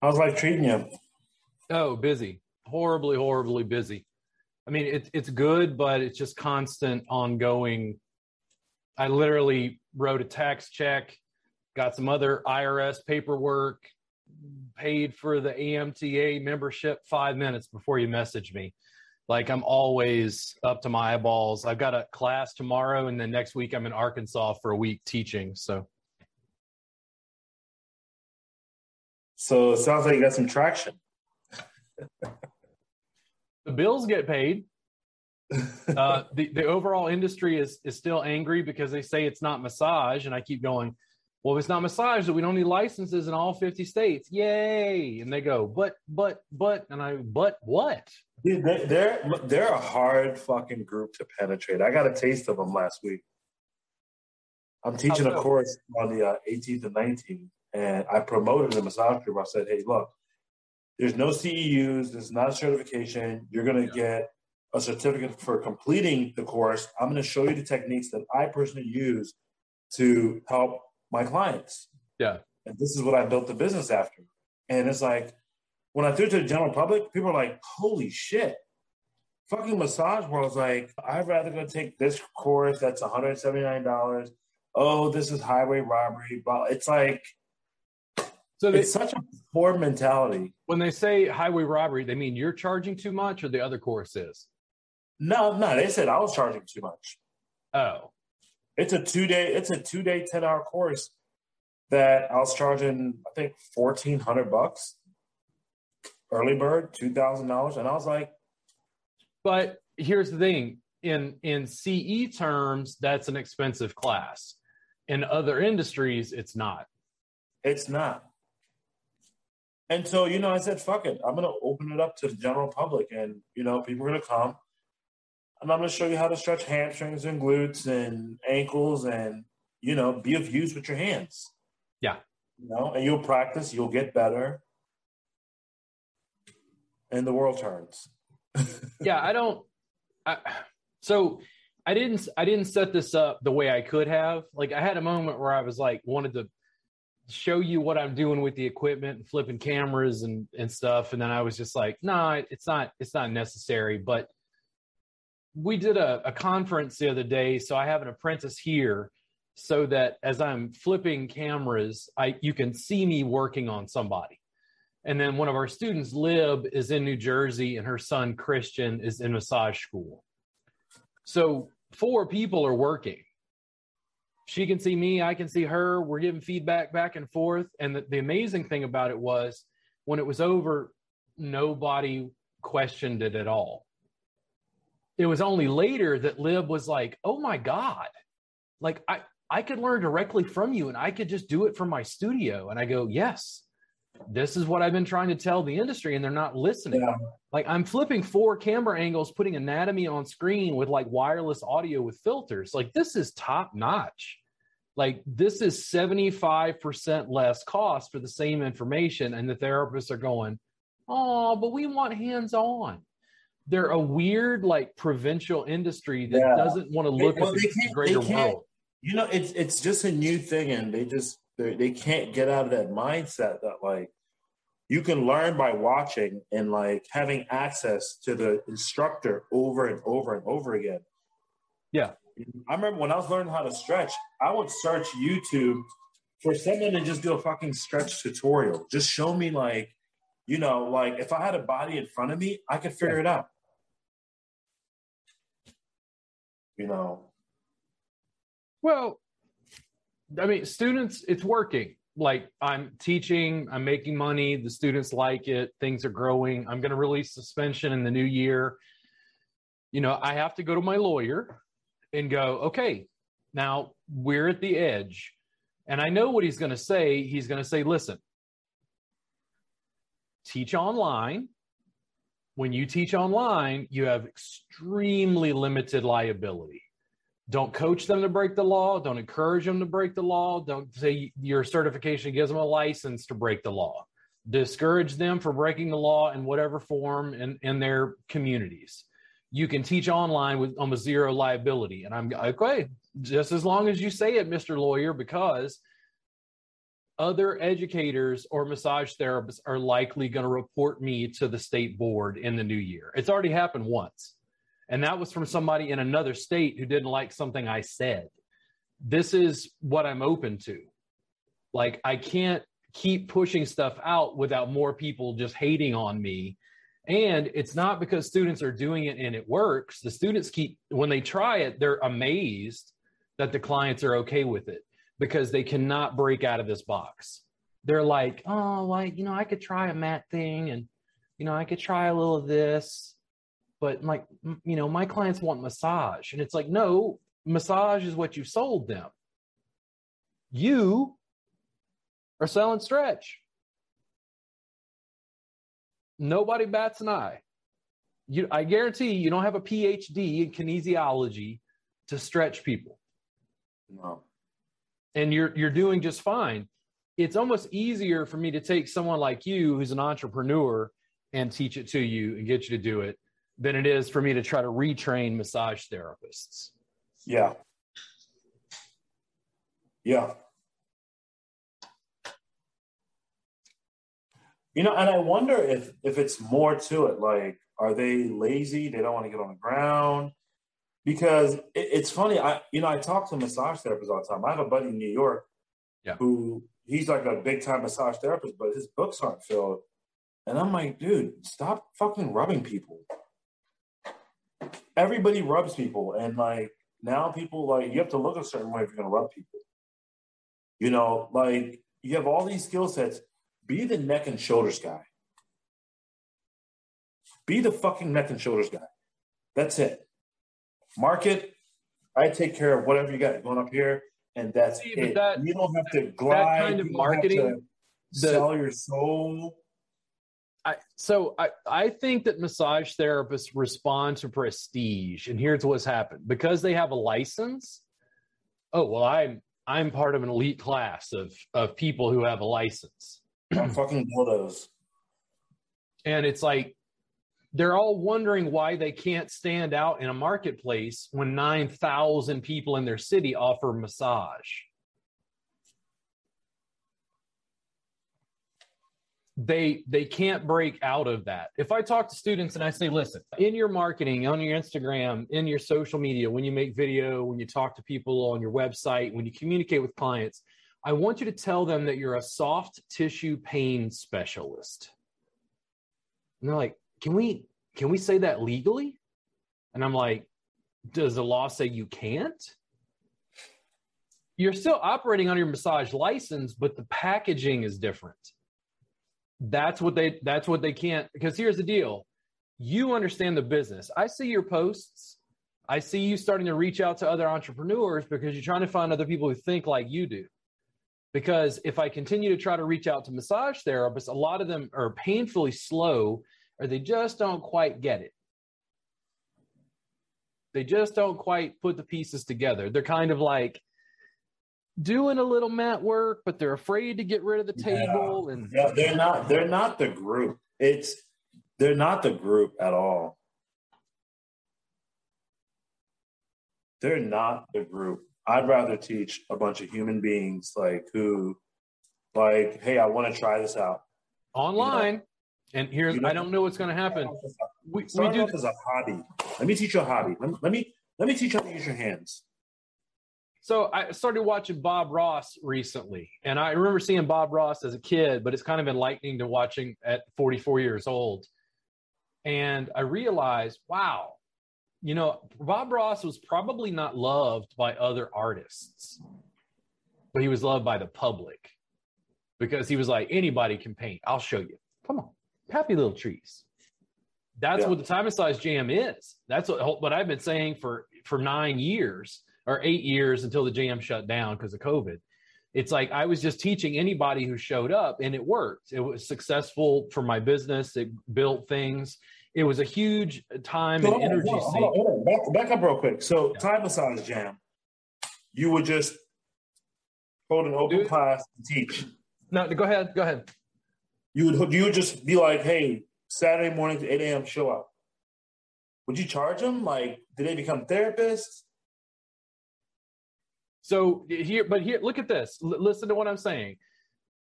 How's life treating you? Oh, busy, horribly, horribly busy. I mean, it's it's good, but it's just constant, ongoing. I literally wrote a tax check, got some other IRS paperwork, paid for the AMTA membership five minutes before you message me. Like I'm always up to my eyeballs. I've got a class tomorrow, and then next week I'm in Arkansas for a week teaching. So So it sounds like you got some traction. the bills get paid. Uh, the the overall industry is is still angry because they say it's not massage, and I keep going. Well, if it's not massage, that we don't need licenses in all fifty states. Yay! And they go, but but but, and I but what? Dude, they- they're they're a hard fucking group to penetrate. I got a taste of them last week. I'm teaching a course on the uh, 18th and 19th, and I promoted the massage group. I said, "Hey, look, there's no CEUs. There's not a certification. You're going to get a certificate for completing the course. I'm going to show you the techniques that I personally use to help my clients. Yeah. And this is what I built the business after. And it's like when I threw it to the general public, people are like, "Holy shit!" Fucking massage world's like, I'd rather go take this course that's $179. Oh, this is highway robbery. But it's like So they, it's such a poor mentality. when they say highway robbery, they mean you're charging too much, or the other course is. No, no, they said I was charging too much. Oh, It's a two day, it's a two day, 10 hour course that I was charging, I think, fourteen hundred bucks. Early bird, two thousand dollars. And I was like, but here's the thing: in in CE terms, that's an expensive class. In other industries, it's not. it's not. And so, you know, I said, fuck it. I'm gonna open it up to the general public and you know, people are gonna come. And I'm gonna show you how to stretch hamstrings and glutes and ankles and you know, be of use with your hands. Yeah. You know, and you'll practice, you'll get better. And the world turns. yeah i don't I, so i didn't i didn't set this up the way i could have like i had a moment where i was like wanted to show you what i'm doing with the equipment and flipping cameras and and stuff and then i was just like no nah, it's not it's not necessary but we did a, a conference the other day so i have an apprentice here so that as i'm flipping cameras i you can see me working on somebody and then one of our students, Lib, is in New Jersey, and her son, Christian, is in massage school. So four people are working. She can see me, I can see her. We're giving feedback back and forth. And the, the amazing thing about it was when it was over, nobody questioned it at all. It was only later that Lib was like, oh my God, like I, I could learn directly from you and I could just do it from my studio. And I go, yes, this is what I've been trying to tell the industry, and they're not listening. Yeah. Like I'm flipping four camera angles, putting anatomy on screen with like wireless audio with filters. Like this is top notch. Like this is 75% less cost for the same information. And the therapists are going, oh, but we want hands on. They're a weird, like provincial industry that Yeah. doesn't want to look Well, at the greater world. You know, it's it's just a new thing, and they just they they can't get out of that mindset that like you can learn by watching and like having access to the instructor over and over and over again. Yeah. I remember when I was learning how to stretch, I would search YouTube for someone to just do a fucking stretch tutorial. Just show me like, you know, like if I had a body in front of me, I could figure it out. You know, Well, I mean, students, it's working. Like I'm teaching, I'm making money. The students like it. Things are growing. I'm going to release suspension in the new year. You know, I have to go to my lawyer and go, okay, now we're at the edge. And I know what he's going to say. He's going to say, listen, teach online. When you teach online, you have extremely limited liability don't coach them to break the law. Don't encourage them to break the law. Don't say your certification gives them a license to break the law. Discourage them from breaking the law in whatever form in, in their communities. You can teach online with almost zero liability. And i'm okay just as long as you say it mr lawyer because other educators or massage therapists are likely going to report me to the state board in the new year. It's already happened once. And that was from somebody in another state who didn't like something I said. This is what I'm open to. Like, I can't keep pushing stuff out without more people just hating on me. And it's not because students are doing it and it works. The students keep, when they try it, they're amazed that the clients are okay with it because they cannot break out of this box. They're like, oh, like, you know, I could try a mat thing and, you know, I could try a little of this. But like, you know, my clients want massage. And it's like, no, massage is what you sold them. You are selling stretch. Nobody bats an eye. You, I guarantee you don't have a PhD in kinesiology to stretch people. No. And you're you're doing just fine. It's almost easier for me to take someone like you who's an entrepreneur and teach it to you and get you to do it than it is for me to try to retrain massage therapists. Yeah. Yeah. You know, and I wonder if if it's more to it. Like, are they lazy? They don't want to get on the ground because it, it's funny. I you know I talk to massage therapists all the time. I have a buddy in New York, yeah. who he's like a big time massage therapist, but his books aren't filled. And I'm like, dude, stop fucking rubbing people. Everybody rubs people, and like now people like you have to look a certain way if you're gonna rub people. You know, like you have all these skill sets be the neck and shoulders guy. Be the fucking neck and shoulders guy. That's it. Market. I take care of whatever you got going up here, and that's See, it. That, you don't have to glide. That kind of marketing. The, sell your soul. I, so I, I think that massage therapists respond to prestige, and here's what's happened because they have a license. Oh well, I'm I'm part of an elite class of of people who have a license I'm fucking dildos. And it's like they're all wondering why they can't stand out in a marketplace when 9,000 people in their city offer massage. They they can't break out of that. If I talk to students and I say, "Listen, in your marketing, on your Instagram, in your social media, when you make video, when you talk to people on your website, when you communicate with clients, I want you to tell them that you're a soft tissue pain specialist. And they're like, can we can we say that legally? And I'm like, does the law say you can't? You're still operating on your massage license, but the packaging is different. That's what they that's what they can't because here's the deal. You understand the business. I see your posts. I see you starting to reach out to other entrepreneurs because you're trying to find other people who think like you do because if I continue to try to reach out to massage therapists, a lot of them are painfully slow or they just don't quite get it. They just don't quite put the pieces together. They're kind of like doing a little mat work, but they're afraid to get rid of the table. Yeah. And yeah, they're not they're not the group. It's they're not the group at all. They're not the group. I'd rather teach a bunch of human beings like who, like, hey, I want to try this out online. You know? And here's you know, I don't know what's going to happen. We, we do this as a hobby. Let me teach you a hobby. Let, let me let me teach you how to use your hands. So I started watching Bob Ross recently, and I remember seeing Bob Ross as a kid, but it's kind of enlightening to watching at 44 years old. And I realized, wow, you know, Bob Ross was probably not loved by other artists, but he was loved by the public because he was like, anybody can paint. I'll show you. Come on, happy little trees. That's yeah. what the Thai massage jam is. That's what, what I've been saying for for nine years or eight years until the jam shut down because of COVID. It's like I was just teaching anybody who showed up, and it worked. It was successful for my business. It built things it was a huge time so and hold energy. On, hold on, hold on. Back, back, up real quick. So, yeah. Thai massage jam, you would just hold an open Dude. class and teach. No, go ahead. Go ahead. You would you would just be like, hey, Saturday morning to 8 a.m. show up. Would you charge them? Like, did they become therapists? So here, but here, look at this. L- listen to what I'm saying.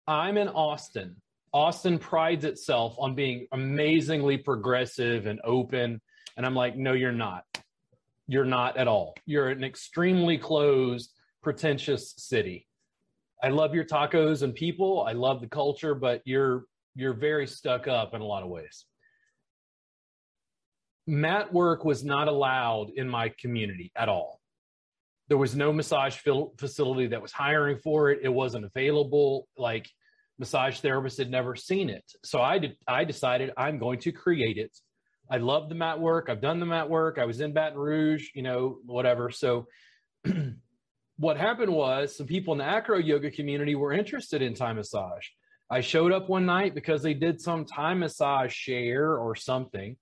I'm in Austin. Austin prides itself on being amazingly progressive and open. And I'm like, no, you're not. You're not at all. You're an extremely closed, pretentious city. I love your tacos and people. I love the culture, but you're you're very stuck up in a lot of ways. Mat work was not allowed in my community at all. There was no massage facility that was hiring for it. It wasn't available. Like massage therapists had never seen it. So I did. I decided I'm going to create it. I love the mat work. I've done the mat work. I was in Baton Rouge, you know, whatever. So what happened was some people in the acro yoga community were interested in Thai massage. I showed up one night because they did some Thai massage share or something.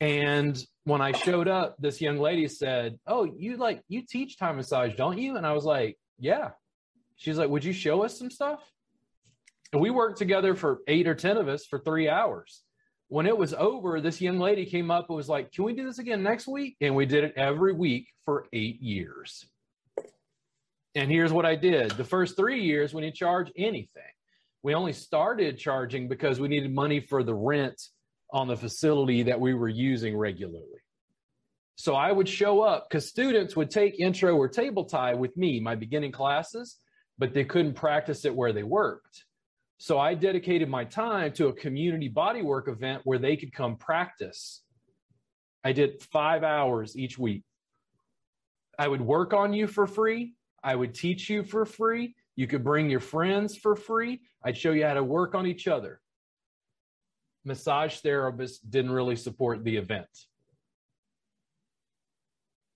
And when I showed up, this young lady said, Oh, you like, you teach Thai massage, don't you? And I was like, Yeah. She's like, Would you show us some stuff? And we worked together for eight or 10 of us for three hours. When it was over, this young lady came up and was like, Can we do this again next week? And we did it every week for eight years. And here's what I did the first three years, we didn't charge anything. We only started charging because we needed money for the rent on the facility that we were using regularly. So I would show up because students would take intro or table Thai with me, my beginning classes, but they couldn't practice it where they worked. So I dedicated my time to a community bodywork event where they could come practice. I did five hours each week. I would work on you for free. I would teach you for free. You could bring your friends for free. I'd show you how to work on each other massage therapists didn't really support the event.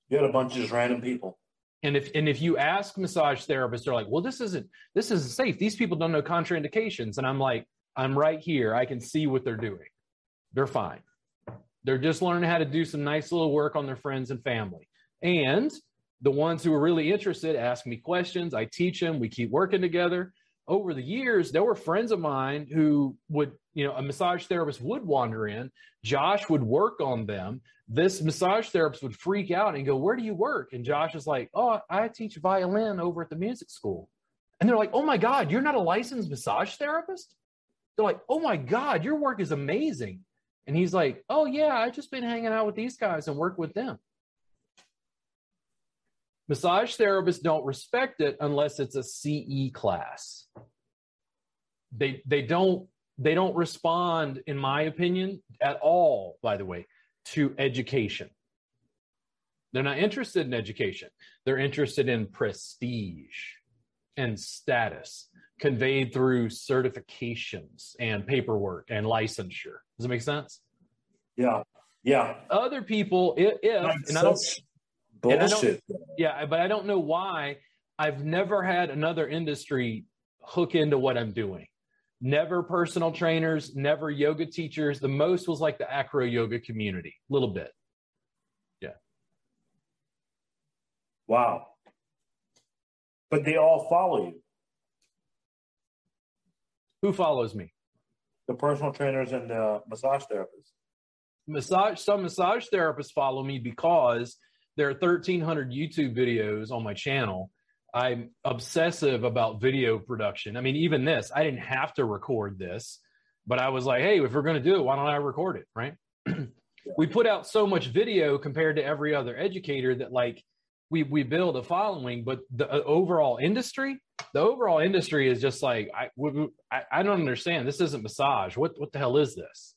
You had a bunch of just random people. And if and if you ask massage therapists, they're like, "Well, this isn't this isn't safe. These people don't know contraindications." And I'm like, "I'm right here. I can see what they're doing. They're fine. They're just learning how to do some nice little work on their friends and family. And the ones who are really interested ask me questions. I teach them. We keep working together over the years, there were friends of mine who would, you know, a massage therapist would wander in. Josh would work on them. This massage therapist would freak out and go, Where do you work? And Josh is like, Oh, I teach violin over at the music school. And they're like, Oh my God, you're not a licensed massage therapist? They're like, Oh my God, your work is amazing. And he's like, Oh, yeah, I just been hanging out with these guys and work with them. Massage therapists don't respect it unless it's a CE class. They they don't they don't respond, in my opinion, at all, by the way, to education. They're not interested in education. They're interested in prestige and status conveyed through certifications and paperwork and licensure. Does it make sense? Yeah. Yeah. Other people, if, if and I don't bullshit. Yeah, but I don't know why. I've never had another industry hook into what I'm doing. Never personal trainers, never yoga teachers. The most was like the acro yoga community, a little bit. Yeah. Wow. But they all follow you. Who follows me? The personal trainers and the massage therapists. Massage some massage therapists follow me because there are 1,300 YouTube videos on my channel. I'm obsessive about video production. I mean, even this, I didn't have to record this, but I was like, hey, if we're going to do it, why don't I record it? Right. we put out so much video compared to every other educator that, like, we, we build a following, but the uh, overall industry, the overall industry is just like, I, I, I don't understand. This isn't massage. What, what the hell is this?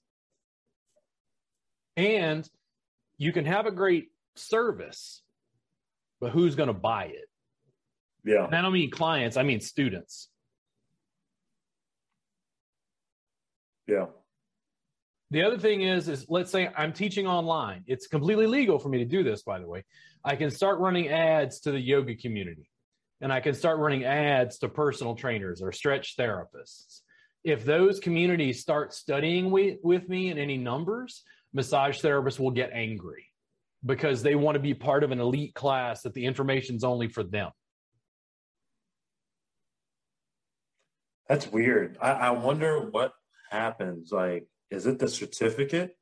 And you can have a great service, but who's going to buy it? Yeah. And I don't mean clients, I mean students. Yeah. The other thing is, is let's say I'm teaching online. It's completely legal for me to do this, by the way. I can start running ads to the yoga community and I can start running ads to personal trainers or stretch therapists. If those communities start studying with, with me in any numbers, massage therapists will get angry because they want to be part of an elite class that the information's only for them. That's weird. I, I wonder what happens. Like, is it the certificate?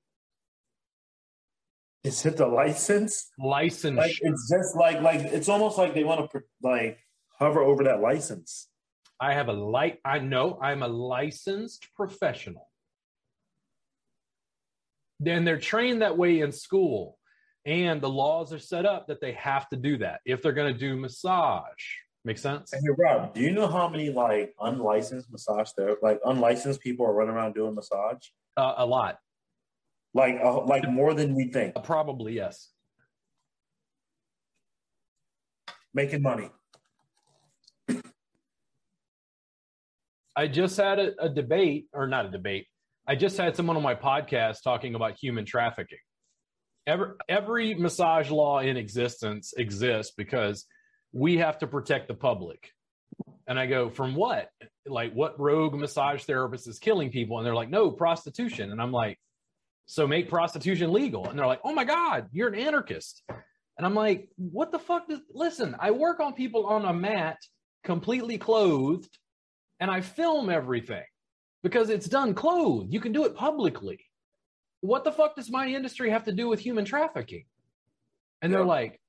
Is it the license? License. Like, it's just like like it's almost like they want to like hover over that license. I have a light. I know I'm a licensed professional. Then they're trained that way in school, and the laws are set up that they have to do that if they're going to do massage. Make sense? Hey, Rob, do you know how many like unlicensed massage therapists, like unlicensed people are running around doing massage? Uh, a lot. Like, uh, like more than we think. Uh, probably yes. Making money. I just had a, a debate, or not a debate. I just had someone on my podcast talking about human trafficking. Every, every massage law in existence exists because we have to protect the public. And I go, from what? Like, what rogue massage therapist is killing people? And they're like, no, prostitution. And I'm like, so make prostitution legal. And they're like, oh my God, you're an anarchist. And I'm like, what the fuck does, listen, I work on people on a mat, completely clothed, and I film everything because it's done clothed. You can do it publicly. What the fuck does my industry have to do with human trafficking? And they're like,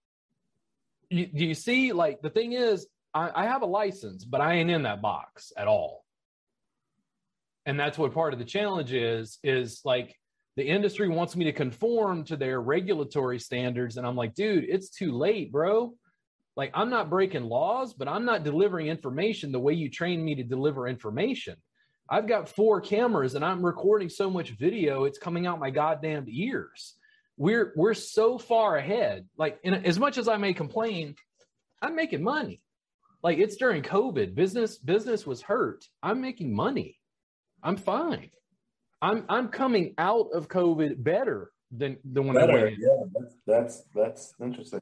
you, do you see? Like, the thing is, I, I have a license, but I ain't in that box at all. And that's what part of the challenge is, is like, the industry wants me to conform to their regulatory standards and i'm like dude it's too late bro like i'm not breaking laws but i'm not delivering information the way you trained me to deliver information i've got four cameras and i'm recording so much video it's coming out my goddamn ears we're we're so far ahead like in, as much as i may complain i'm making money like it's during covid business business was hurt i'm making money i'm fine I'm I'm coming out of COVID better than the one better, I went. Yeah, that's, that's that's interesting.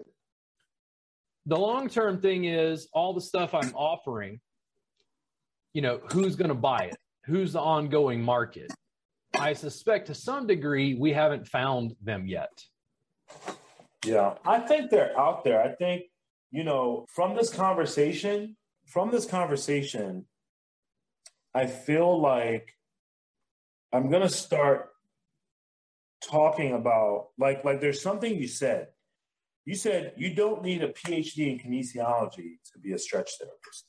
The long term thing is all the stuff I'm offering. You know, who's going to buy it? Who's the ongoing market? I suspect to some degree we haven't found them yet. Yeah, I think they're out there. I think you know from this conversation, from this conversation, I feel like I'm gonna start talking about like like there's something you said. You said you don't need a PhD in kinesiology to be a stretch therapist.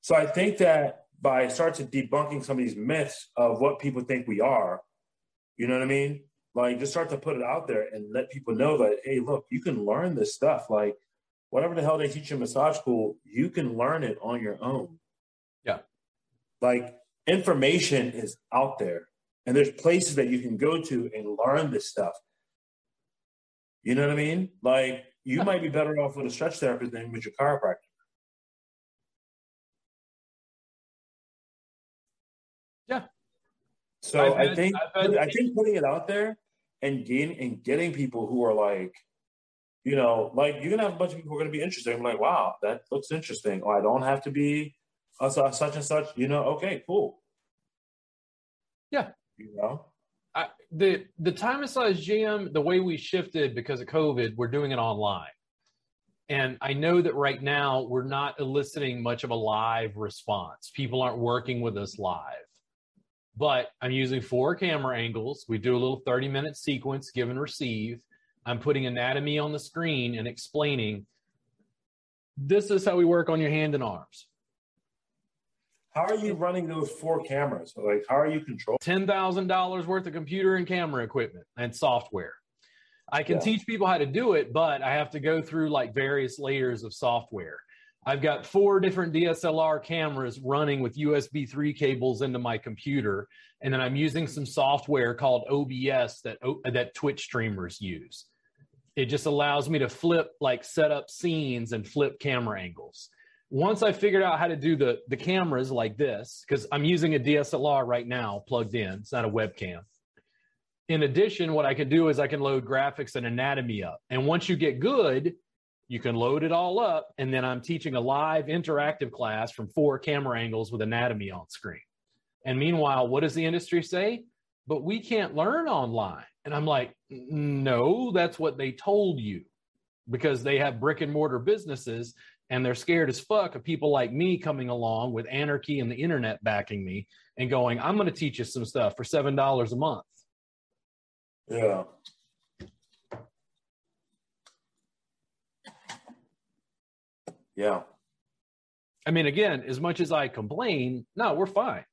So I think that by start to debunking some of these myths of what people think we are, you know what I mean? Like just start to put it out there and let people know that hey, look, you can learn this stuff. Like whatever the hell they teach in massage school, you can learn it on your own. Yeah. Like information is out there and there's places that you can go to and learn this stuff. You know what I mean? Like you might be better off with a stretch therapist than with your chiropractor. So had, I think had, I think putting it out there and getting and getting people who are like, you know, like you're gonna have a bunch of people who are gonna be interested. I'm like, wow, that looks interesting. Or I don't have to be uh, such and such, you know, okay, cool. Yeah. You know? I, the the Thai massage gym, the way we shifted because of COVID, we're doing it online. And I know that right now we're not eliciting much of a live response. People aren't working with us live. But I'm using four camera angles. We do a little 30 minute sequence, give and receive. I'm putting anatomy on the screen and explaining this is how we work on your hand and arms. How are you running those four cameras? Like, how are you controlling? Ten thousand dollars worth of computer and camera equipment and software. I can yeah. teach people how to do it, but I have to go through like various layers of software. I've got four different DSLR cameras running with USB 3 cables into my computer, and then I'm using some software called OBS that that Twitch streamers use. It just allows me to flip like set up scenes and flip camera angles once I figured out how to do the the cameras like this, because I'm using a DSLR right now plugged in, it's not a webcam. In addition, what I can do is I can load graphics and anatomy up. And once you get good, you can load it all up. And then I'm teaching a live interactive class from four camera angles with anatomy on screen. And meanwhile, what does the industry say? But we can't learn online. And I'm like, no, that's what they told you because they have brick and mortar businesses and they're scared as fuck of people like me coming along with anarchy and the internet backing me and going, I'm going to teach you some stuff for seven dollars a month. Yeah. Yeah. I mean, again, as much as I complain, no, we're fine.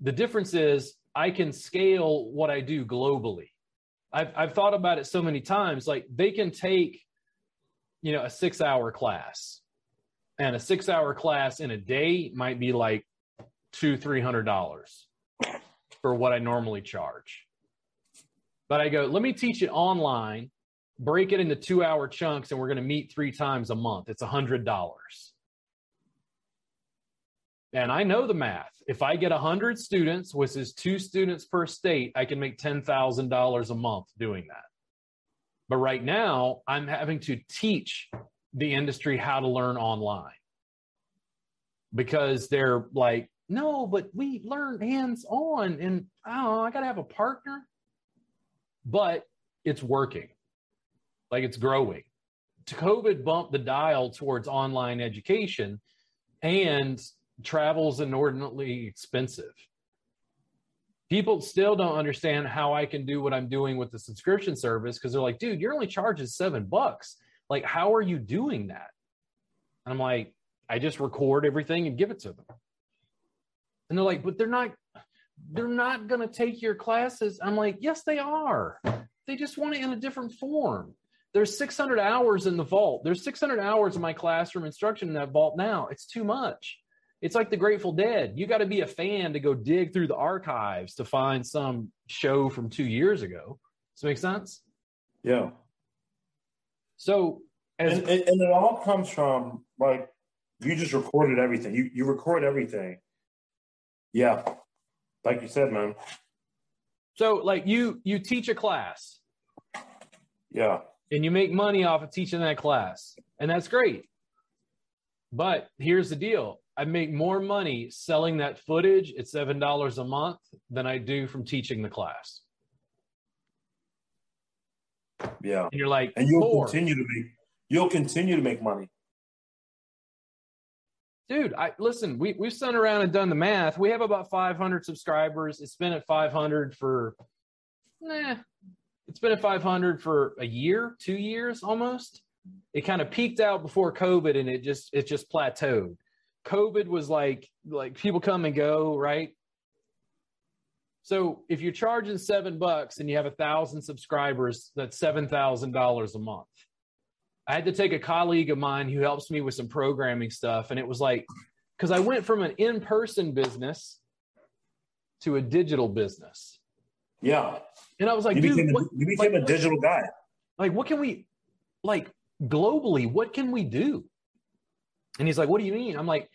The difference is I can scale what I do globally. I've, I've thought about it so many times. Like they can take, you know, a six hour class and a six hour class in a day might be like two, three hundred dollars for what I normally charge. But I go, let me teach it online, break it into two hour chunks, and we're going to meet three times a month. It's a hundred dollars. And I know the math. If I get a 100 students, which is two students per state, I can make $10,000 a month doing that. But right now, I'm having to teach the industry how to learn online because they're like, no, but we learn hands on and oh, I got to have a partner. But it's working, like it's growing. COVID bumped the dial towards online education. And travel's inordinately expensive. People still don't understand how I can do what I'm doing with the subscription service because they're like, dude, you're only charging seven bucks. Like, how are you doing that? And I'm like, I just record everything and give it to them. And they're like, but they're not, they're not to take your classes. I'm like, yes, they are. They just want it in a different form. There's 600 hours in the vault. There's 600 hours of my classroom instruction in that vault now. It's too much. It's like the Grateful Dead. You got to be a fan to go dig through the archives to find some show from two years ago. Does that make sense? Yeah. So, as, and, and, and it all comes from like you just recorded everything. You you record everything. Yeah, like you said, man. So, like you you teach a class. Yeah. And you make money off of teaching that class, and that's great. But here's the deal I make more money selling that footage at seven dollars a month than I do from teaching the class. Yeah, and you're like, and you'll Four. continue to make you'll continue to make money, dude. I listen. We we've sent around and done the math. We have about 500 subscribers. It's been at 500 for, nah, it's been at 500 for a year, two years almost. It kind of peaked out before COVID, and it just it just plateaued. COVID was like like people come and go, right? So if you're charging seven bucks and you have a thousand subscribers, that's seven thousand dollars a month. I had to take a colleague of mine who helps me with some programming stuff, and it was like because I went from an in-person business to a digital business. Yeah, and I was like, you dude, became, what, a, you became like, a digital guy. Like, what can we, like, globally, what can we do? And he's like, What do you mean? I'm like,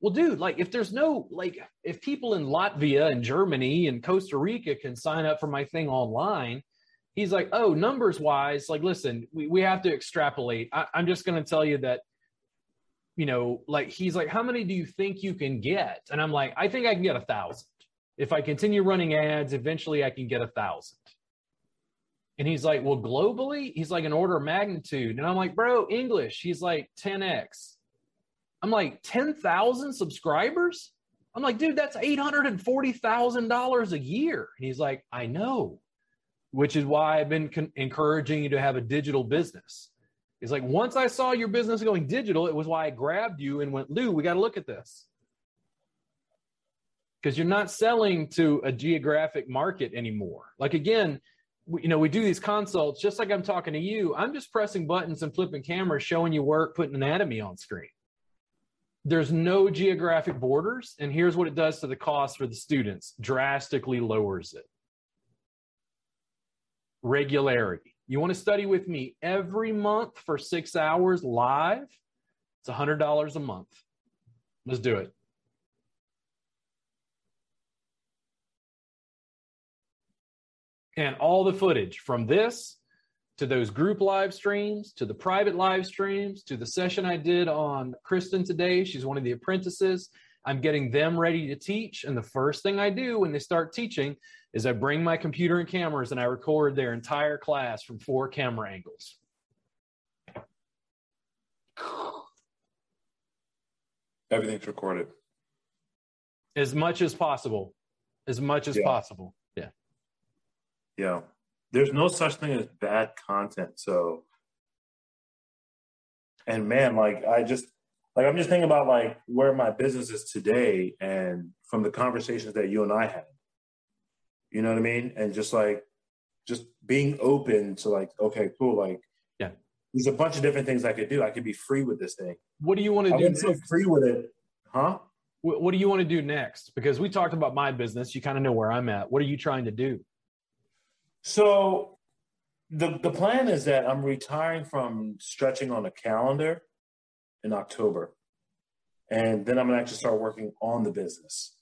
Well, dude, like if there's no, like, if people in Latvia and Germany and Costa Rica can sign up for my thing online, he's like, Oh, numbers wise, like, listen, we, we have to extrapolate. I, I'm just going to tell you that, you know, like, he's like, How many do you think you can get? And I'm like, I think I can get a thousand. If I continue running ads, eventually I can get a thousand. And he's like, well, globally, he's like an order of magnitude. And I'm like, bro, English, he's like 10x. I'm like, 10,000 subscribers? I'm like, dude, that's $840,000 a year. And he's like, I know, which is why I've been con- encouraging you to have a digital business. He's like, once I saw your business going digital, it was why I grabbed you and went, Lou, we got to look at this. Because you're not selling to a geographic market anymore. Like, again, you know, we do these consults just like I'm talking to you. I'm just pressing buttons and flipping cameras, showing you work, putting anatomy on screen. There's no geographic borders and here's what it does to the cost for the students. Drastically lowers it. Regularity. You want to study with me every month for six hours live? It's $100 a month. Let's do it and all the footage from this to those group live streams, to the private live streams, to the session I did on Kristen today. She's one of the apprentices. I'm getting them ready to teach. And the first thing I do when they start teaching is I bring my computer and cameras and I record their entire class from four camera angles. Everything's recorded. As much as possible. As much as yeah. possible. Yeah. Yeah there's no such thing as bad content. So, and man, like I just like I'm just thinking about like where my business is today and from the conversations that you and I had. You know what I mean? And just like just being open to like, okay, cool, like yeah. There's a bunch of different things I could do. I could be free with this thing. What do you want to I do? next? free with it, huh? What, what do you want to do next? Because we talked about my business. You kind of know where I'm at. What are you trying to do? So the the plan is that I'm retiring from stretching on a calendar in October. And then I'm gonna actually start working on the business.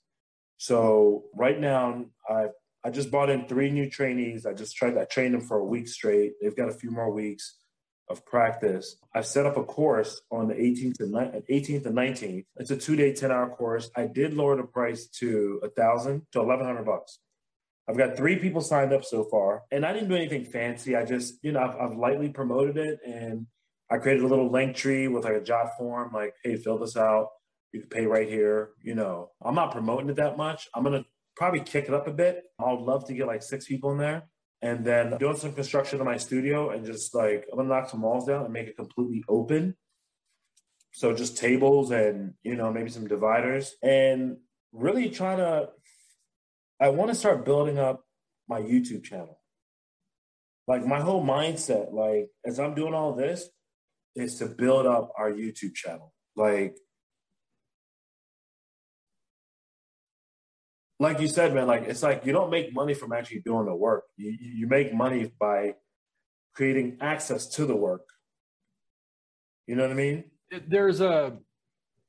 So right now I I just brought in three new trainees. I just tried I trained them for a week straight. They've got a few more weeks of practice. I've set up a course on the 18th and 18th and 19th. It's a two-day, 10-hour course. I did lower the price to a thousand to eleven hundred bucks. I've got three people signed up so far, and I didn't do anything fancy. I just, you know, I've, I've lightly promoted it, and I created a little Linktree with like a JotForm, like, "Hey, fill this out. You can pay right here." You know, I'm not promoting it that much. I'm gonna probably kick it up a bit. I'd love to get like six people in there, and then doing some construction in my studio, and just like I'm gonna knock some walls down and make it completely open. So just tables and you know maybe some dividers, and really trying to I want to start building up my YouTube channel. Like my whole mindset, like as I'm doing all this, is to build up our YouTube channel. Like, like you said, man, like it's like you don't make money from actually doing the work. You you make money by creating access to the work. You know what I mean? There's a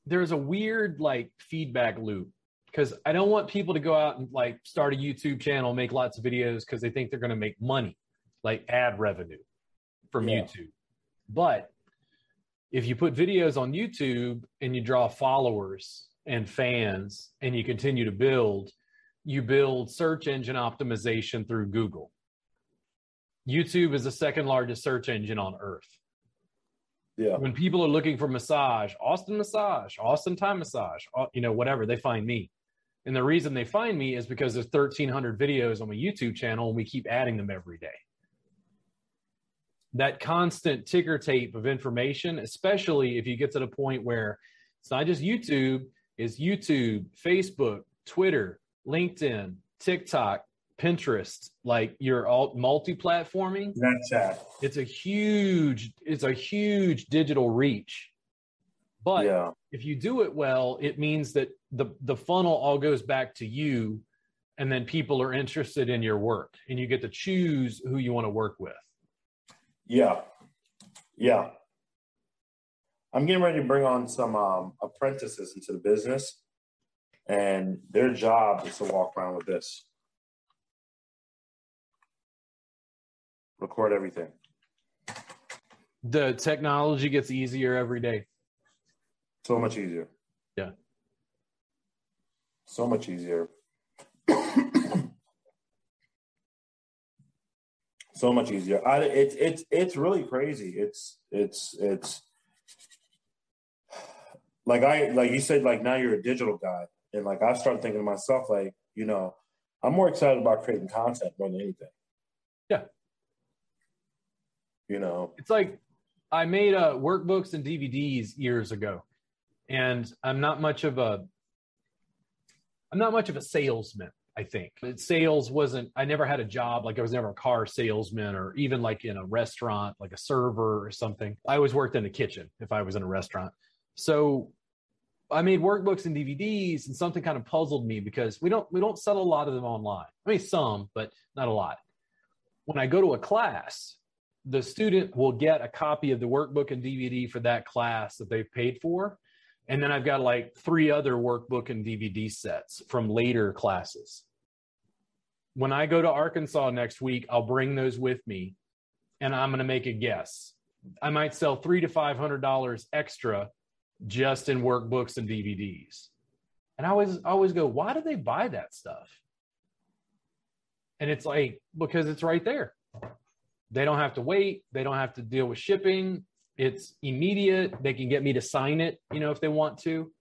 there's a weird like feedback loop because I don't want people to go out and like start a YouTube channel, make lots of videos because they think they're going to make money, like ad revenue from Yeah. YouTube. But if you put videos on YouTube and you draw followers and fans and you continue to build, you build search engine optimization through Google. YouTube is the second largest search engine on earth Yeah. when people are looking for massage, Austin massage, Austin Thai massage, uh, you know, whatever, they find me. And the reason they find me is because there's 1,300 videos on my YouTube channel and we keep adding them every day. That constant ticker tape of information, especially if you get to the point where it's not just YouTube, it's YouTube, Facebook, Twitter, LinkedIn, TikTok, Pinterest, like you're all multi-platforming That's Snapchat. it's a huge it's a huge digital reach but yeah. if you do it well it means that the the funnel all goes back to you and then people are interested in your work and you get to choose who you want to work with Yeah. Yeah. I'm getting ready to bring on some um, apprentices into the business, and their job is to walk around with this, record everything. the technology gets easier every day So much easier. Yeah. So much easier. so much easier. I, it's it's it's really crazy. It's it's it's like I like you said like now you're a digital guy and like I started thinking to myself like you know I'm more excited about creating content more than anything. Yeah. You know. it's like i made uh workbooks and dvds years ago and i'm not much of a i'm not much of a salesman i think. Sales wasn't i never had a job like i was never a car salesman or even like in a restaurant like a server or something. I always worked in the kitchen if i was in a restaurant. So i made workbooks and dvds and something kind of puzzled me because we don't we don't sell a lot of them online. I mean some but not a lot. When i go to a class the student will get a copy of the workbook and DVD for that class that they've paid for. And then I've got like three other workbook and DVD sets from later classes. When I go to Arkansas next week, I'll bring those with me and I'm going to make a guess. I might sell three to five hundred dollars extra just in workbooks and DVDs. And I always always go, why do they buy that stuff? And it's like because it's right there. They don't have to wait. They don't have to deal with shipping. It's immediate. They can get me to sign it, you know, if they want to.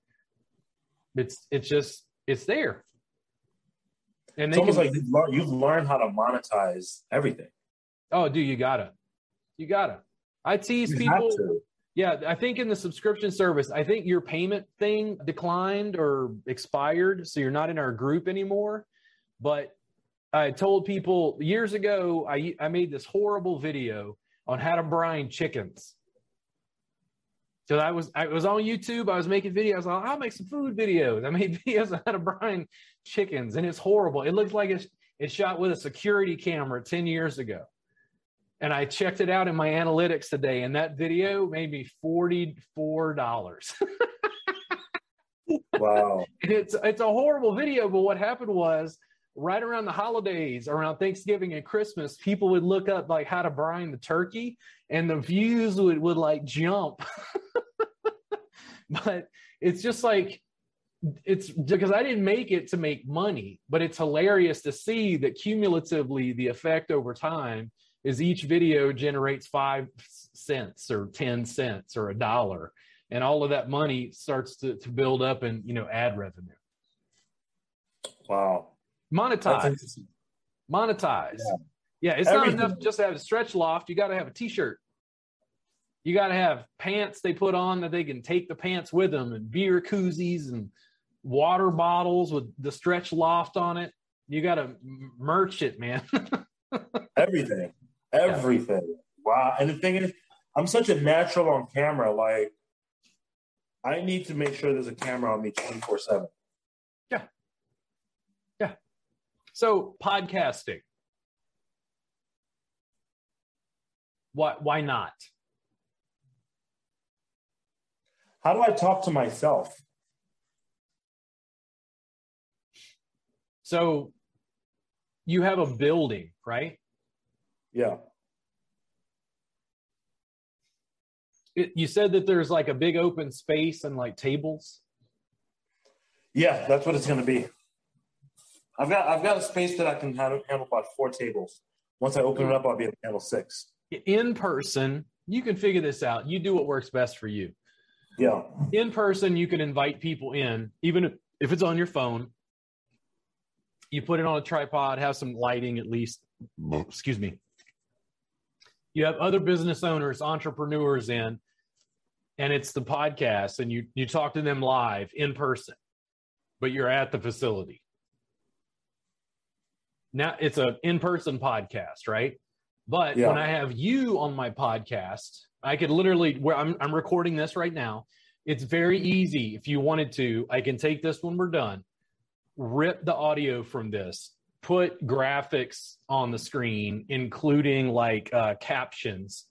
It's it's just it's there. And It's almost can, like you've learned, you've learned how to monetize everything. oh, dude, you gotta, you gotta. I tease You people. Yeah, I think in the subscription service, I think your payment thing declined or expired, so you're not in our group anymore. But I told people years ago, I I made this horrible video on how to brine chickens. So I was I was on YouTube. I was making videos. I Like, I'll make some food videos. I made videos on how to brine chickens, and it's horrible. It looks like it's it's shot with a security camera ten years ago. And I checked it out in my analytics today, and that video made me forty four dollars. wow! it's it's a horrible video, but what happened was right around the holidays, around Thanksgiving and Christmas, people would look up like how to brine the turkey, and the views would would like jump. but it's just like it's because I didn't make it to make money, but it's hilarious to see that cumulatively the effect over time is each video generates five cents or 10 cents or a dollar. And all of that money starts to, to build up in, you know, ad revenue. Wow. Monetize. Monetize. Yeah, yeah it's Everything. not enough just to have a stretch loft. You got to have a t-shirt. You got to have pants they put on that they can take the pants with them and beer koozies and water bottles with the stretch loft on it. You got to merch it, man. everything, everything. Yeah. Wow. And the thing is, I'm such a natural on camera. Like, I need to make sure there's a camera on me 24 7. Yeah. Yeah. So, podcasting. Why, why not? How do I talk to myself? So you have a building, right? Yeah. It, you said that there's like a big open space and like tables. Yeah, that's what it's going to be. I've got I've got a space that I can handle, handle about four tables. Once I open it up, I'll be able to handle six. In person, you can figure this out. You do what works best for you. Yeah. In person, you can invite people in, even if it's on your phone you put it on a tripod, have some lighting at least. Excuse me. You have other business owners, entrepreneurs in, and it's the podcast, and you you talk to them live in person, but you're at the facility. Now it's a in-person podcast, right? But yeah. when I have you on my podcast, I could literally where I'm I'm recording this right now. It's very easy if you wanted to. I can take this when we're done rip the audio from this, put graphics on the screen, including like uh, captions,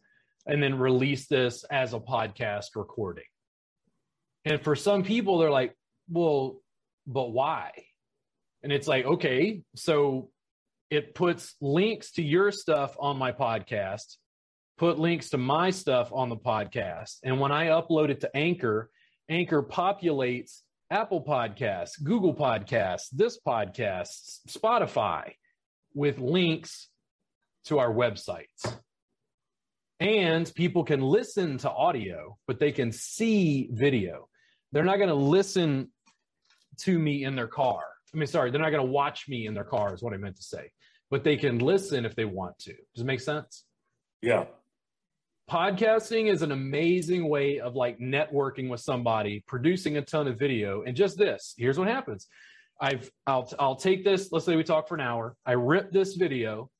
and then release this as a podcast recording. And for some people, they're like, well, but why? And it's like, okay, so it puts links to your stuff on my podcast, put links to my stuff on the podcast. And when I upload it to Anchor, Anchor populates Apple Podcasts, Google Podcasts, this podcast, Spotify, with links to our websites. And people can listen to audio, but they can see video. They're not going to listen to me in their car. I mean, sorry, they're not going to watch me in their car, is what I meant to say. But they can listen if they want to. Does it make sense? Yeah podcasting is an amazing way of like networking with somebody producing a ton of video and just this here's what happens. I've i'll i'll take this let's say we talk for an hour i rip this video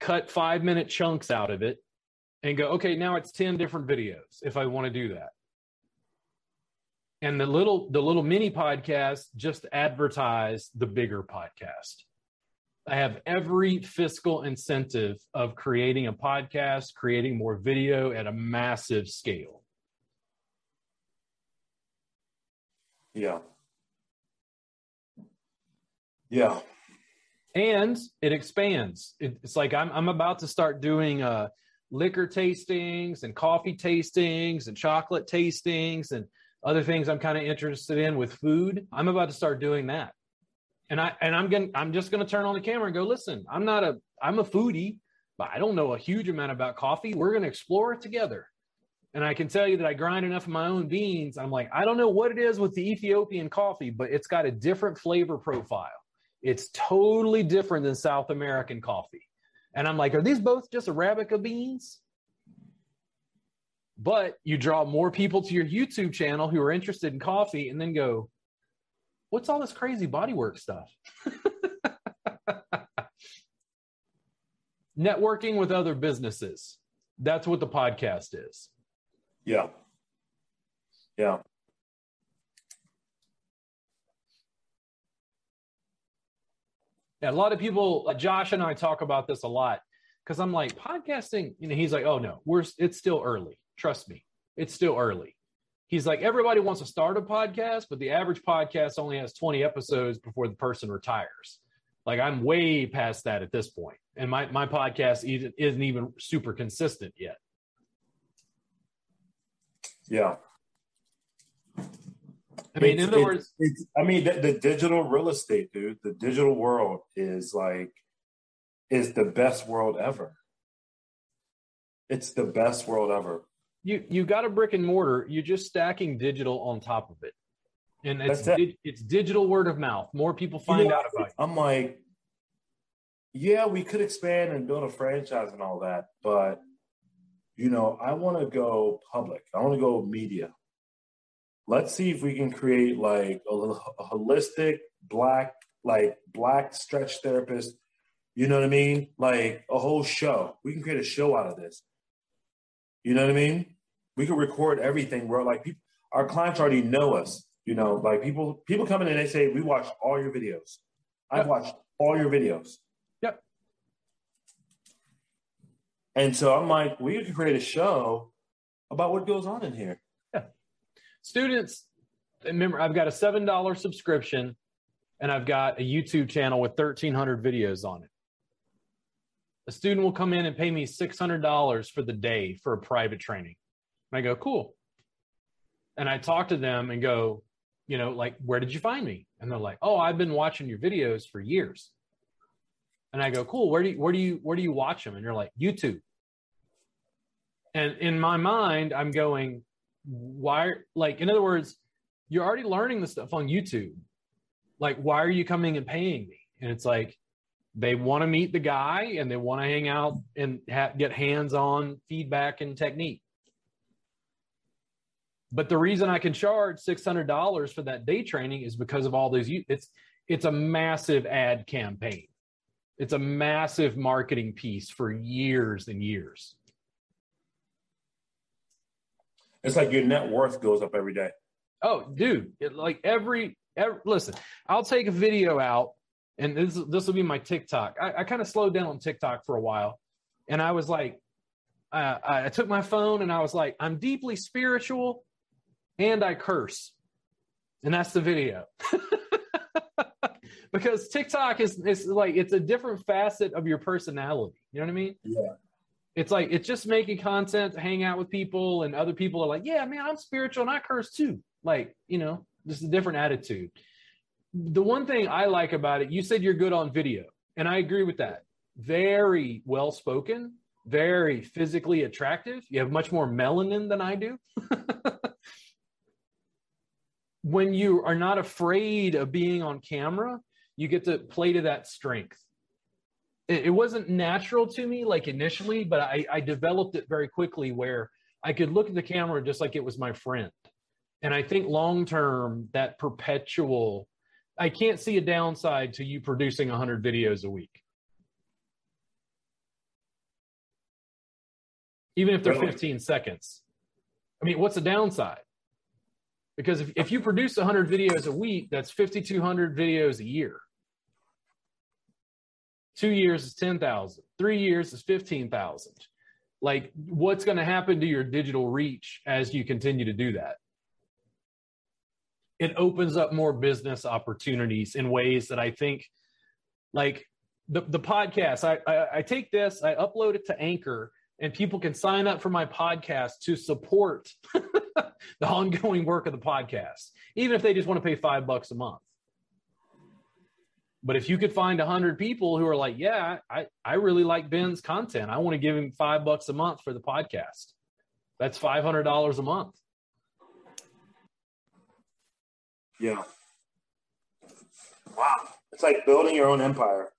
cut 5 minute chunks out of it and go okay now it's 10 different videos if i want to do that. And the little the little mini podcast just advertise the bigger podcast I have every fiscal incentive of creating a podcast, creating more video at a massive scale. Yeah. Yeah. And it expands. it's like I'm I'm about to start doing uh liquor tastings and coffee tastings and chocolate tastings and other things I'm kind of interested in with food. I'm about to start doing that and I and I'm going I'm just to turn on the camera and go, listen, I'm not a I'm a foodie, but I don't know a huge amount about coffee. We're to explore it together. And I can tell you that I grind enough of my own beans. I'm like, I don't know what it is with the Ethiopian coffee, but it's got a different flavor profile. It's totally different than South American coffee. And I'm like, are these both just Arabica beans? But you draw more people to your YouTube channel who are interested in coffee and then go, what's all this crazy bodywork stuff? Networking with other businesses. That's what the podcast is. Yeah. Yeah. Yeah, a lot of people, Josh and I talk about this a lot because I'm like podcasting, you know, he's like, oh no, we're it's still early. Trust me, it's still early. He's like, everybody wants to start a podcast, but the average podcast only has 20 episodes before the person retires. Like I'm way past that at this point, and my my podcast isn't even super consistent yet. Yeah. I mean, in other It's- words, it's, I mean, the, the digital real estate, dude, the digital world is like, is the best world ever. It's the best world ever. You you got a brick and mortar. You're just stacking digital on top of it, and it's That's it. di- it's digital word of mouth. More people find know, out about it I'm like, yeah, we could expand and build a franchise and all that, but you know, I want to go public. I want to go media. Let's see if we can create like a, a holistic black, like black stretch therapist. You know what I mean? Like a whole show. We can create a show out of this. You know what I mean? We can record everything. Where like people, our clients already know us. You know, like people people come in and they say, "We watched all your videos. I've watched all your videos." Yep. And so I'm like, we could create a show about what goes on in here. Yeah. students remember i've got a seven dollar subscription and i've got a youtube channel with 1300 videos on it a student will come in and pay me $600 for the day for a private training and i go cool. And i talk to them and go you know like where did you find me? And they're like oh i've been watching your videos for years. And i go cool. Where do you where do you where do you watch them and you're like youtube. And in my mind i'm going why like in other words you're already learning the stuff on youtube. Like why are you coming and paying me? And it's like they want to meet the guy and they want to hang out and ha- get hands-on feedback and technique but the reason i can charge $600 for that day training is because of all those it's it's a massive ad campaign it's a massive marketing piece for years and years It's like your net worth goes up every day. Oh, dude, it, like every, every listen, I'll take a video out, and this this will be my TikTok. I, I kind of slowed down on TikTok for a while, and I was like, uh, I took my phone and I was like, I'm deeply spiritual, and I curse, and that's the video. because TikTok is is like it's a different facet of your personality. You know what I mean? Yeah. It's like it's just making content hang out with people, and other people are like, "Yeah, man, I'm spiritual and I curse too." Like, you know, just a different attitude. The one thing I like about it, you said you're good on video, and I agree with that. Very well spoken, very physically attractive. You have much more melanin than I do. when you are not afraid of being on camera, you get to play to that strength. It, it wasn't natural to me like initially, but I, I developed it very quickly where I could look at the camera just like it was my friend. And I think long term, that perpetual, I can't see a downside to you producing 100 videos a week. Even if they're Really? 15 seconds. I mean, what's the downside? Because if, if you produce 100 videos a week, that's 5,200 videos a year. Two years is 10,000. Three years is 15,000. Like, what's going to happen to your digital reach as you continue to do that? It opens up more business opportunities in ways that I think, like the, the podcast, I, I, I take this, I upload it to Anchor, and people can sign up for my podcast to support the ongoing work of the podcast, even if they just want to pay five bucks a month. But if you could find a hundred people who are like, yeah, I, I really like Ben's content. I want to give him five bucks a month for the podcast. That's five hundred dollars a month. Yeah. Wow. It's like building your own empire.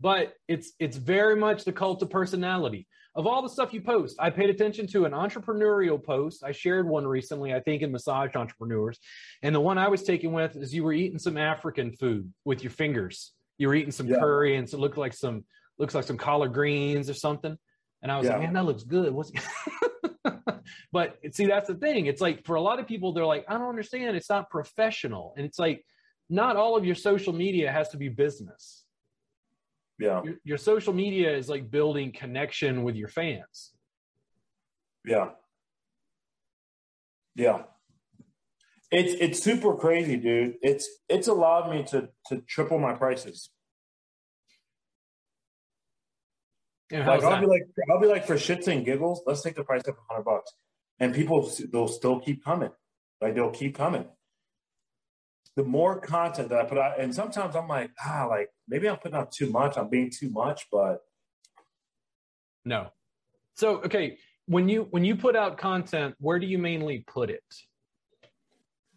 but it's it's very much the cult of personality of all the stuff you post i paid attention to an entrepreneurial post. I shared one recently i think in massage entrepreneurs. And the one i was taken with is you were eating some african food with your fingers. You were eating some yeah. curry and so it looked like some looks like some collard greens or something. And i was yeah. like man that looks good. What's but see that's the thing. It's like for a lot of people they're like i don't understand. It's not professional. And it's like not all of your social media has to be business yeah. Your, your social media is like building connection with your fans. Yeah. Yeah. It's it's super crazy, dude. It's it's allowed me to to triple my prices. like I'll that? be like I'll be like for shits and giggles, let's take the price up a hundred bucks, and people they'll still keep coming, like they'll keep coming the more content that I put out, and sometimes I'm like, ah, like maybe I'm putting out too much. I'm being too much, but no. So okay, when you when you put out content, where do you mainly put it?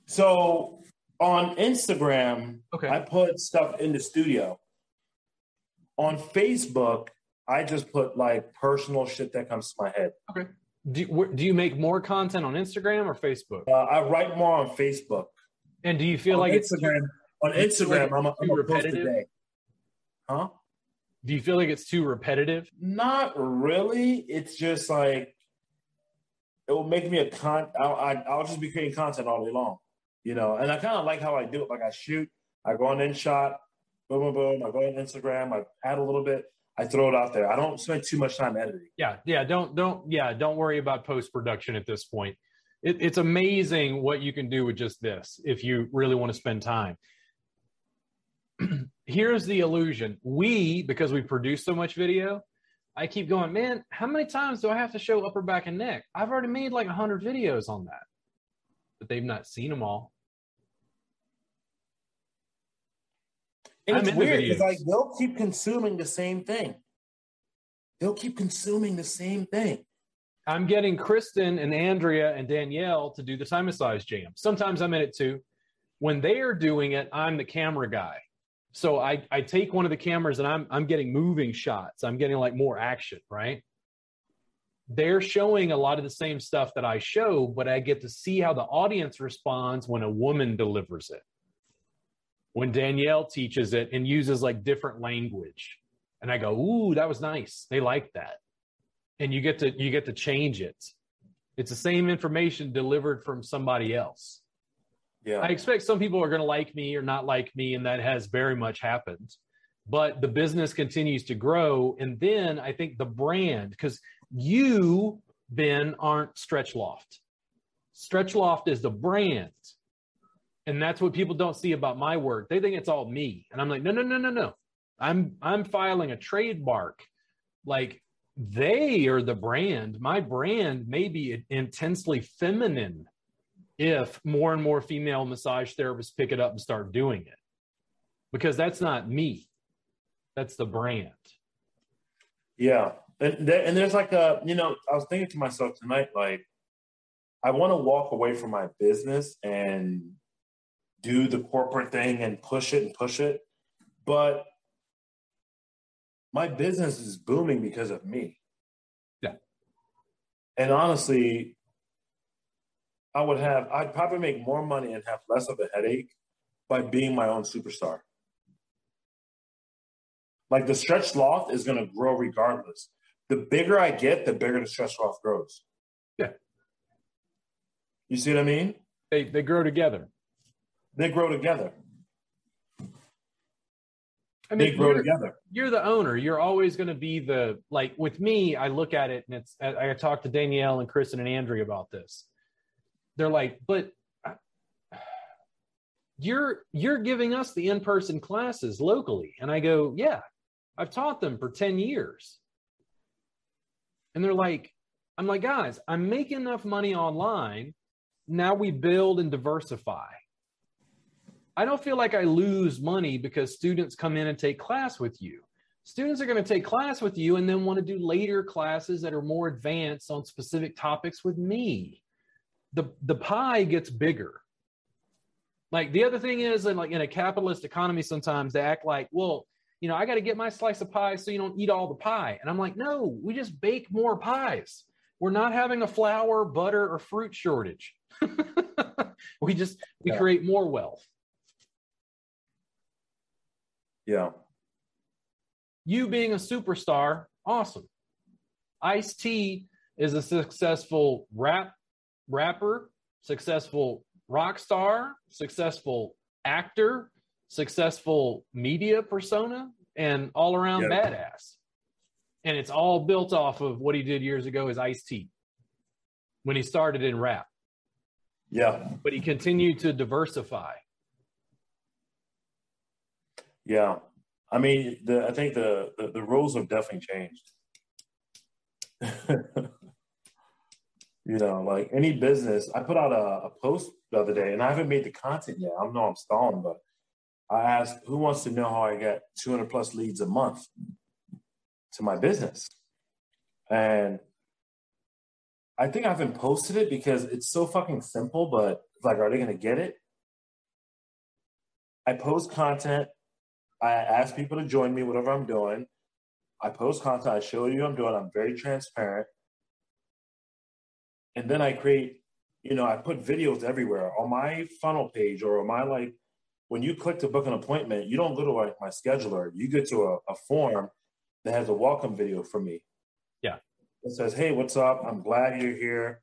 So on Instagram, okay. I put stuff in the studio. On Facebook, I just put like personal shit that comes to my head. Okay. Do, do you make more content on Instagram or Facebook? Uh, I write more on Facebook. And do you feel on like Instagram, on Instagram? Like I'm, a, I'm repetitive. Day. Huh? Do you feel like it's too repetitive? Not really. It's just like it will make me a con. I'll, i will just be creating content all day long, you know. And I kind of like how I do it. Like I shoot, I go on in shot, boom, boom, boom. I go on Instagram, I add a little bit, I throw it out there. I don't spend too much time editing. Yeah, yeah. Don't don't yeah. Don't worry about post production at this point it, it's amazing what you can do with just this if you really want to spend time. Here's the illusion. We, because we produce so much video, I keep going, man, how many times do I have to show upper back and neck? I've already made like 100 videos on that, but they've not seen them all. And I'm it's weird because like they'll keep consuming the same thing. They'll keep consuming the same thing. I'm getting Kristen and Andrea and Danielle to do the Thai massage jam. Sometimes I'm in it too. When they are doing it, I'm the camera guy. So I, I take one of the cameras and I'm I'm getting moving shots. I'm getting like more action, right? They're showing a lot of the same stuff that I show, but I get to see how the audience responds when a woman delivers it. When Danielle teaches it and uses like different language. And I go, ooh, that was nice. They like that and you get to you get to change it. It's the same information delivered from somebody else. Yeah. I expect some people are going to like me or not like me, and that has very much happened. But the business continues to grow. And then I think the brand, because you, Ben, aren't Stretch Loft. Stretch Loft is the brand. And that's what people don't see about my work. They think it's all me. And I'm like, no, no, no, no, no. I'm I'm filing a trademark. Like they are the brand. My brand may be intensely feminine if more and more female massage therapists pick it up and start doing it. Because that's not me. That's the brand. Yeah. And, there, and there's like a, you know, I was thinking to myself tonight, like, I want to walk away from my business and do the corporate thing and push it and push it. But my business is booming because of me. Yeah. And honestly, I would have, I'd probably make more money and have less of a headache by being my own superstar. Like the stretch loft is going to grow regardless. The bigger I get, the bigger the stretch loft grows. Yeah. You see what I mean? They, they grow together. They grow together. I mean, they grow together. You're the owner. You're always going to be the like. With me, I look at it and it's. I, I talked to Danielle and Kristen and Andrea about this. They're like, but uh, you're you're giving us the in-person classes locally, and I go, yeah, I've taught them for ten years. And they're like, I'm like, guys, I'm making enough money online. Now we build and diversify I don't feel like I lose money because students come in and take class with you. Students are going to take class with you and then want to do later classes that are more advanced on specific topics with me. The the pie gets bigger. Like the other thing is, and like in a capitalist economy, sometimes they act like, well, you know, I got to get my slice of pie so you don't eat all the pie. And I'm like, no, we just bake more pies. We're not having a flour, butter, or fruit shortage. we just we Yeah. create more wealth. Yeah. You being a superstar, awesome. Ice T is a successful rap rapper, successful rock star, successful actor, successful media persona, and all around Yeah. badass. And it's all built off of what he did years ago as Ice T when he started in rap. Yeah. But he continued to diversify. Yeah. I mean, the I think the the, the rules have definitely changed. you know, like any business, I put out a, a post the other day, and I haven't made the content yet. I know I'm stalling, but I asked who wants to know how I get 200 plus leads a month to my business, and I think I haven't posted it because it's so fucking simple. But like, are they gonna get it? I post content. I ask people to join me, whatever I'm doing. I post content. I show you I'm doing. I'm very transparent. And then I create, you know, I put videos everywhere on my funnel page or on my like, when you click to book an appointment, you don't go to like my scheduler. You get to a, a form that has a welcome video for me. Yeah. It says, hey, what's up? I'm glad you're here.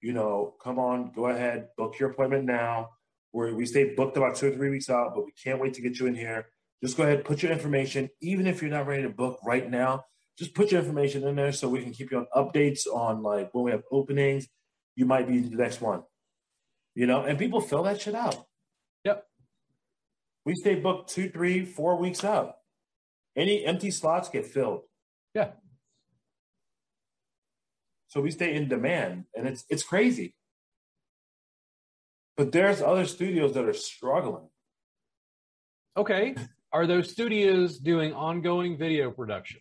You know, come on, go ahead, book your appointment now. We're, we stay booked about two or three weeks out, but we can't wait to get you in here just go ahead put your information even if you're not ready to book right now just put your information in there so we can keep you on updates on like when we have openings you might be the next one you know and people fill that shit out Yep. we stay booked two three four weeks out any empty slots get filled Yeah. so we stay in demand and it's it's crazy but there's other studios that are struggling Okay. Are those studios doing ongoing video production?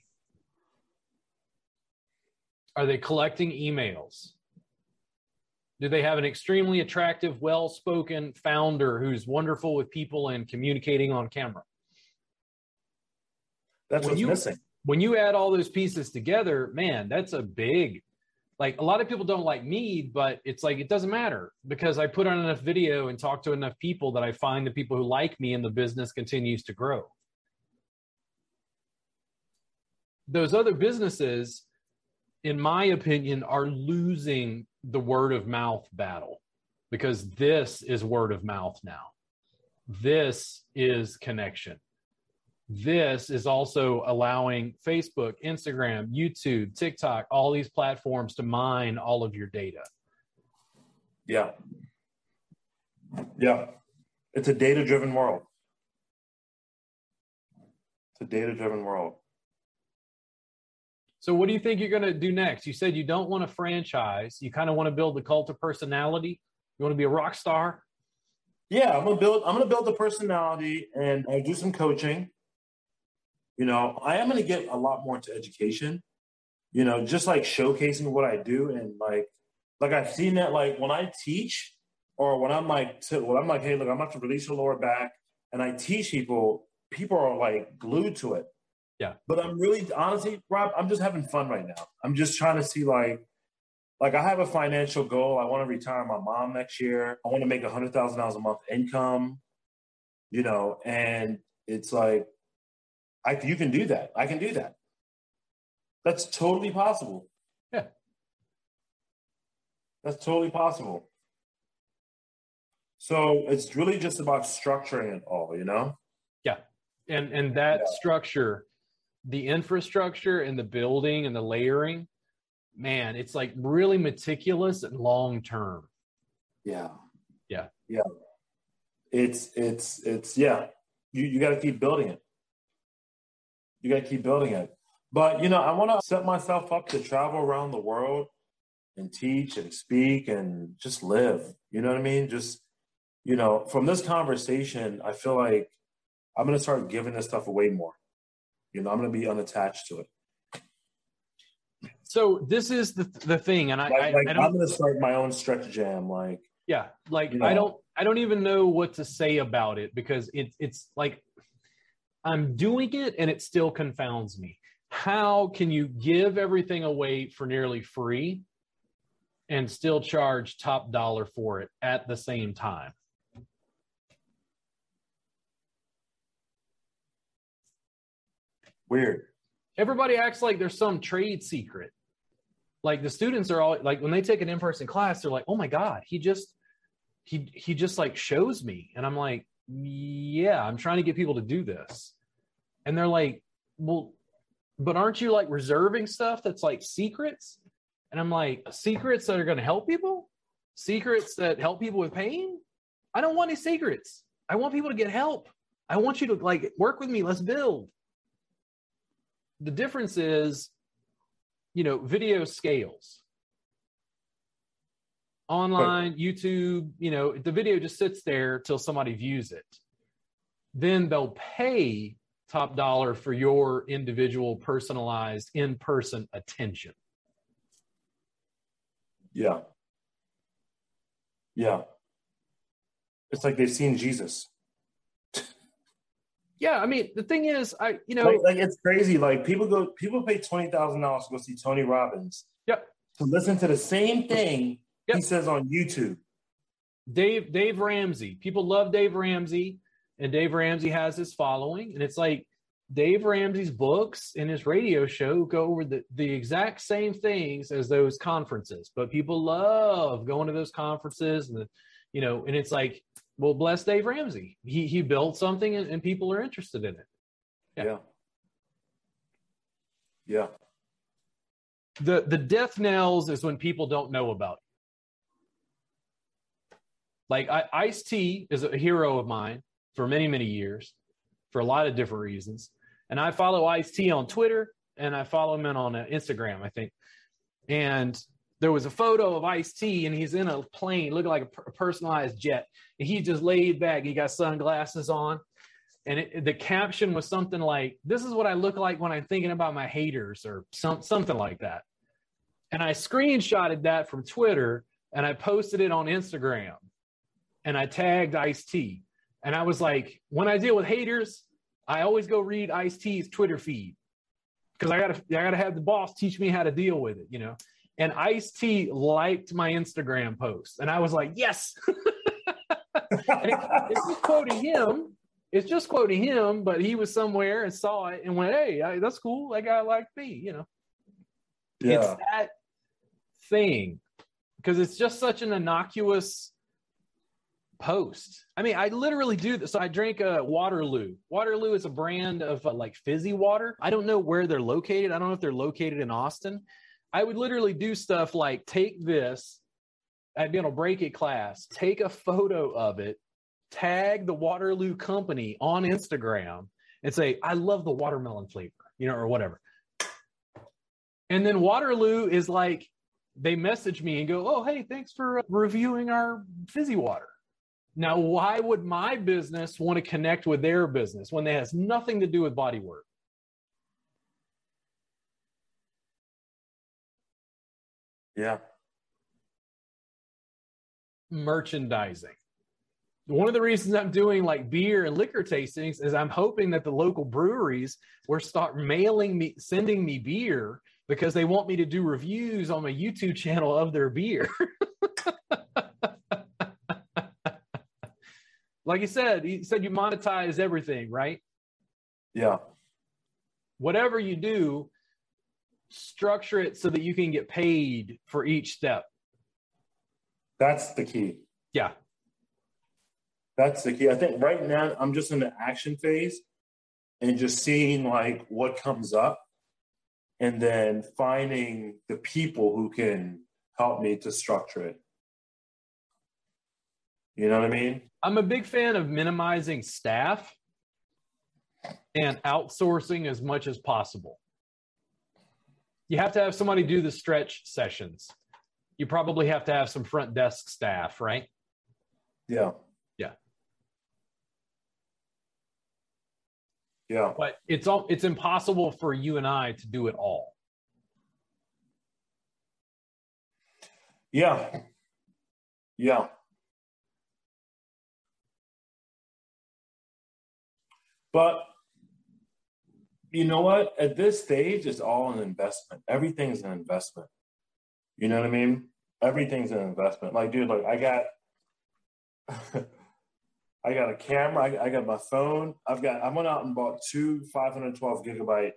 Are they collecting emails? Do they have an extremely attractive, well spoken founder who's wonderful with people and communicating on camera? that's When what's you- missing When you add all those pieces together, man, that's a big, like a lot of people don't like me, but it's like it doesn't matter because I put on enough video and talk to enough people that I find the people who like me and the business continues to grow. Those other businesses, in my opinion, are losing the word of mouth battle because this is word of mouth now. This is connection. This is also allowing Facebook, Instagram, YouTube, TikTok, all these platforms to mine all of your data. Yeah. Yeah. It's a data driven world. It's a data driven world. So, what do you think you're going to do next? You said you don't want a franchise. You kind of want to build the cult of personality. You want to be a rock star. Yeah, I'm gonna build I'm gonna build the personality and I do some coaching. You know, I am gonna get a lot more into education, you know, just like showcasing what I do and like like I've seen that like when I teach or when I'm like to, when I'm like, hey, look, I'm about to release your lower back and I teach people, people are like glued to it. Yeah. But I'm really honestly, Rob, I'm just having fun right now. I'm just trying to see like like I have a financial goal. I want to retire my mom next year. I want to make a hundred thousand dollars a month income, you know, and it's like I you can do that. I can do that. That's totally possible. Yeah. That's totally possible. So it's really just about structuring it all, you know? Yeah. And and that Yeah. structure, the infrastructure and the building and the layering, man, it's like really meticulous and long term. Yeah. Yeah. Yeah. It's it's it's yeah. You you got to keep building it. You got to keep building it. But you know, I want to set myself up to travel around the world and teach and speak and just live. You know what I mean? Just you know, from this conversation, I feel like I'm going to start giving this stuff away more. You know, I'm going to be unattached to it. So this is the the thing, and I, Like, like I I'm going to start my own stretch jam. Like, yeah like You i don't i don't even know what to say about it because it's it's like I'm doing it and it still confounds me. How can you give everything away for nearly free and still charge top dollar for it at the same time? Weird. Everybody acts like there's some trade secret. Like the students are all like when they take an in-person class, they're like, "Oh my god, he just he he just like shows me." And I'm like, "Yeah, I'm trying to get people to do this." And they're like, "Well, but aren't you like reserving stuff that's like secrets?" And I'm like, "Secrets that are going to help people? Secrets that help people with pain? I don't want any secrets. I want people to get help. I want you to like work with me. Let's build." the difference is, you know, video scales. Online, right. YouTube, you know, the video just sits there till somebody views it. Then they'll pay top dollar for your individual personalized in-person attention. Yeah. Yeah. It's like they've seen Jesus yeah, I mean, the thing is, I you know, like, like it's crazy. Like people go, people pay twenty thousand dollars to go see Tony Robbins. Yep. To listen to the same thing yep. he says on YouTube. Dave Dave Ramsey. People love Dave Ramsey, and Dave Ramsey has his following, and it's like Dave Ramsey's books and his radio show go over the, the exact same things as those conferences, but people love going to those conferences and the, you know, and it's like well, bless Dave Ramsey. He he built something and, and people are interested in it. Yeah. yeah. Yeah. The the death knells is when people don't know about. It. Like I, Ice T is a hero of mine for many many years, for a lot of different reasons, and I follow Ice T on Twitter and I follow him on uh, Instagram, I think, and there was a photo of Ice T and he's in a plane looking like a, personalized jet. And he just laid back. He got sunglasses on. And it, the caption was something like, This is what I look like when I'm thinking about my haters, or some, something like that. And I screenshotted that from Twitter and I posted it on Instagram and I tagged Ice T. And I was like, When I deal with haters, I always go read Ice T's Twitter feed because I gotta I gotta have the boss teach me how to deal with it, you know and Ice T liked my Instagram post, and I was like, yes. it, it's just quoting him. It's just quoting him, but he was somewhere and saw it and went, "Hey, I, that's cool. That guy liked me." You know, yeah. it's that thing because it's just such an innocuous post. I mean, I literally do this. So I drink a Waterloo. Waterloo is a brand of uh, like fizzy water. I don't know where they're located. I don't know if they're located in Austin, I would literally do stuff like take this, I'd be on a break it class, take a photo of it, tag the Waterloo company on Instagram, and say, I love the watermelon flavor, you know, or whatever. And then Waterloo is like, they message me and go, Oh, hey, thanks for reviewing our fizzy water. Now, why would my business want to connect with their business when it has nothing to do with body work? Yeah. Merchandising. One of the reasons I'm doing like beer and liquor tastings is I'm hoping that the local breweries will start mailing me, sending me beer because they want me to do reviews on my YouTube channel of their beer. like you said, you said you monetize everything, right? Yeah. Whatever you do, structure it so that you can get paid for each step. That's the key. Yeah. That's the key. I think right now I'm just in the action phase and just seeing like what comes up and then finding the people who can help me to structure it. You know what I mean? I'm a big fan of minimizing staff and outsourcing as much as possible you have to have somebody do the stretch sessions. You probably have to have some front desk staff, right? Yeah. Yeah. Yeah. But it's all it's impossible for you and I to do it all. Yeah. Yeah. But you know what? At this stage, it's all an investment. Everything's an investment. You know what I mean? Everything's an investment. Like, dude, like I got, I got a camera. I, I, got my phone. I've got. I went out and bought two 512 gigabyte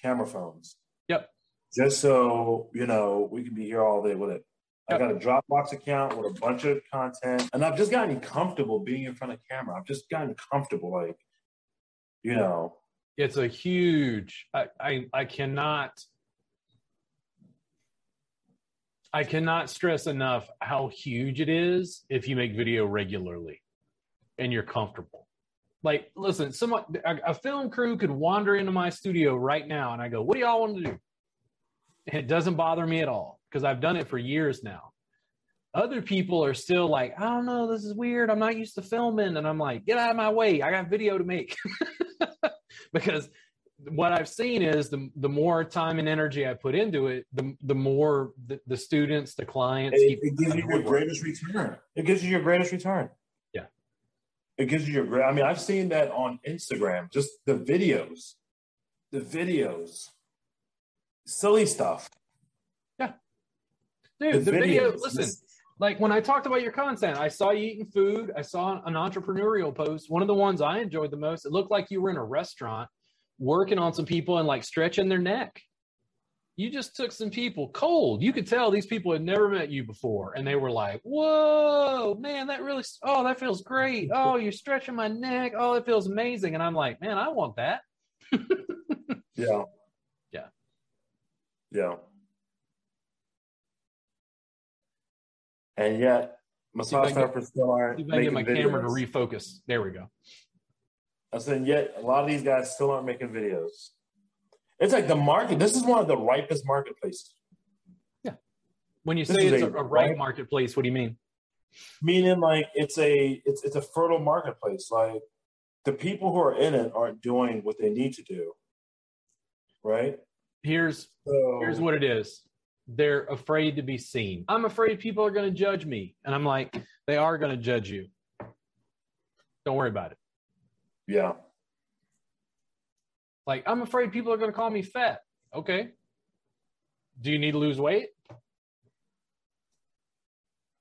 camera phones. Yep. Just so you know, we can be here all day with it. Yep. I got a Dropbox account with a bunch of content, and I've just gotten comfortable being in front of camera. I've just gotten comfortable, like, you know. It's a huge. I I, I cannot. I cannot stress enough how huge it is if you make video regularly and you're comfortable. Like, listen, someone a, a film crew could wander into my studio right now and I go, What do y'all want to do? And it doesn't bother me at all because I've done it for years now. Other people are still like, I don't know, this is weird. I'm not used to filming. And I'm like, get out of my way. I got video to make. because what I've seen is the the more time and energy I put into it, the the more the, the students, the clients. It, it gives you your greatest return. It gives you your greatest return. Yeah, it gives you your great. I mean, I've seen that on Instagram. Just the videos, the videos, silly stuff. Yeah, dude, the, the video. Listen, like when I talked about your content, I saw you eating food. I saw an entrepreneurial post. One of the ones I enjoyed the most. It looked like you were in a restaurant working on some people and like stretching their neck. You just took some people cold. You could tell these people had never met you before, and they were like, "Whoa, man, that really oh, that feels great. Oh, you're stretching my neck. Oh, it feels amazing." And I'm like, "Man, I want that." yeah. Yeah. Yeah. And yet massage therapists still aren't. If I get my videos. camera to refocus. There we go. I said, yet a lot of these guys still aren't making videos. It's like the market. This is one of the ripest marketplaces. Yeah. When you this say it's a, a ripe marketplace, what do you mean? Meaning, like it's a it's it's a fertile marketplace. Like the people who are in it aren't doing what they need to do. Right. Here's so, here's what it is they're afraid to be seen. I'm afraid people are going to judge me. And I'm like, they are going to judge you. Don't worry about it. Yeah. Like, I'm afraid people are going to call me fat. Okay. Do you need to lose weight?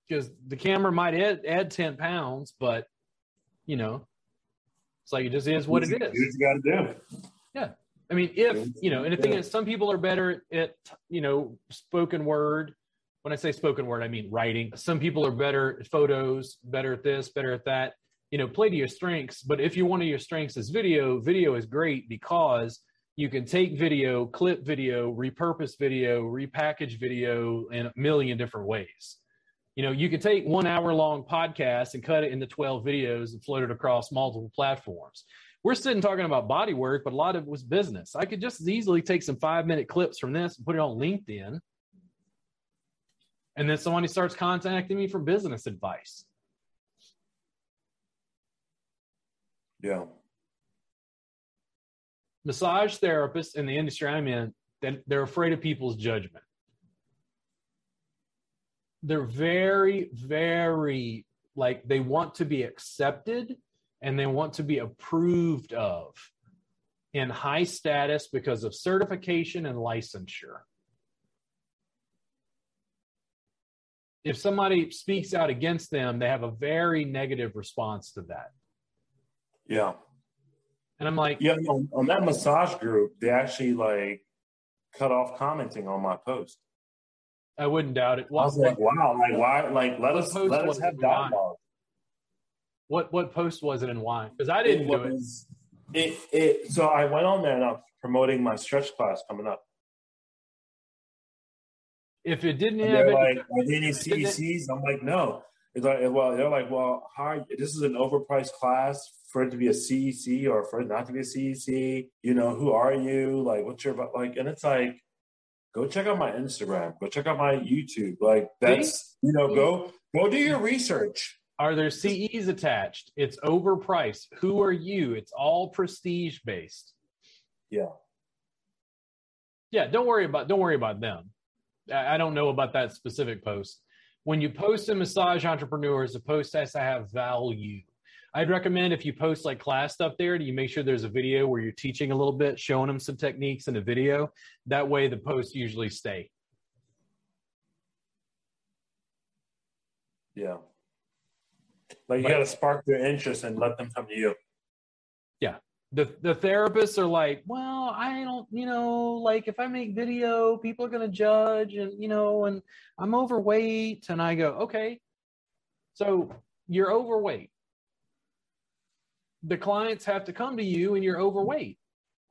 Because the camera might add, add 10 pounds, but, you know, it's like it just is what it is. You got to do. Yeah. I mean, if you know, and the thing is, some people are better at you know spoken word. When I say spoken word, I mean writing. Some people are better at photos, better at this, better at that. You know, play to your strengths. But if you one of your strengths is video, video is great because you can take video, clip video, repurpose video, repackage video in a million different ways. You know, you can take one hour long podcast and cut it into 12 videos and float it across multiple platforms we're sitting talking about body work, but a lot of it was business. I could just as easily take some five minute clips from this and put it on LinkedIn. And then somebody starts contacting me for business advice. Yeah. Massage therapists in the industry I'm in, they're afraid of people's judgment. They're very, very like they want to be accepted and they want to be approved of in high status because of certification and licensure. If somebody speaks out against them, they have a very negative response to that. Yeah. And I'm like, yeah, on, on that massage group, they actually like cut off commenting on my post. I wouldn't doubt it. What, I was like, wow, like why? Like let us let us have dialogue. What what post was it and why? Because I didn't it do it. It it so I went on there and I'm promoting my stretch class coming up. If it didn't and have like, are there any CECs? I'm like, no. It's like, well, they're like, well, how, this is an overpriced class for it to be a CEC or for it not to be a CEC. You know, who are you? Like, what's your like? And it's like, go check out my Instagram. Go check out my YouTube. Like, that's you know, go go do your mm-hmm. research. Are there CEs attached? It's overpriced. Who are you? It's all prestige based. Yeah. Yeah, don't worry about don't worry about them. I don't know about that specific post. When you post a massage entrepreneurs, the post has to have value. I'd recommend if you post like class stuff there, do you make sure there's a video where you're teaching a little bit, showing them some techniques in a video. That way, the posts usually stay. Yeah. Like you got to spark their interest and let them come to you. Yeah. The the therapists are like, well, I don't, you know, like if I make video, people are going to judge and, you know, and I'm overweight and I go, okay. So, you're overweight. The clients have to come to you and you're overweight.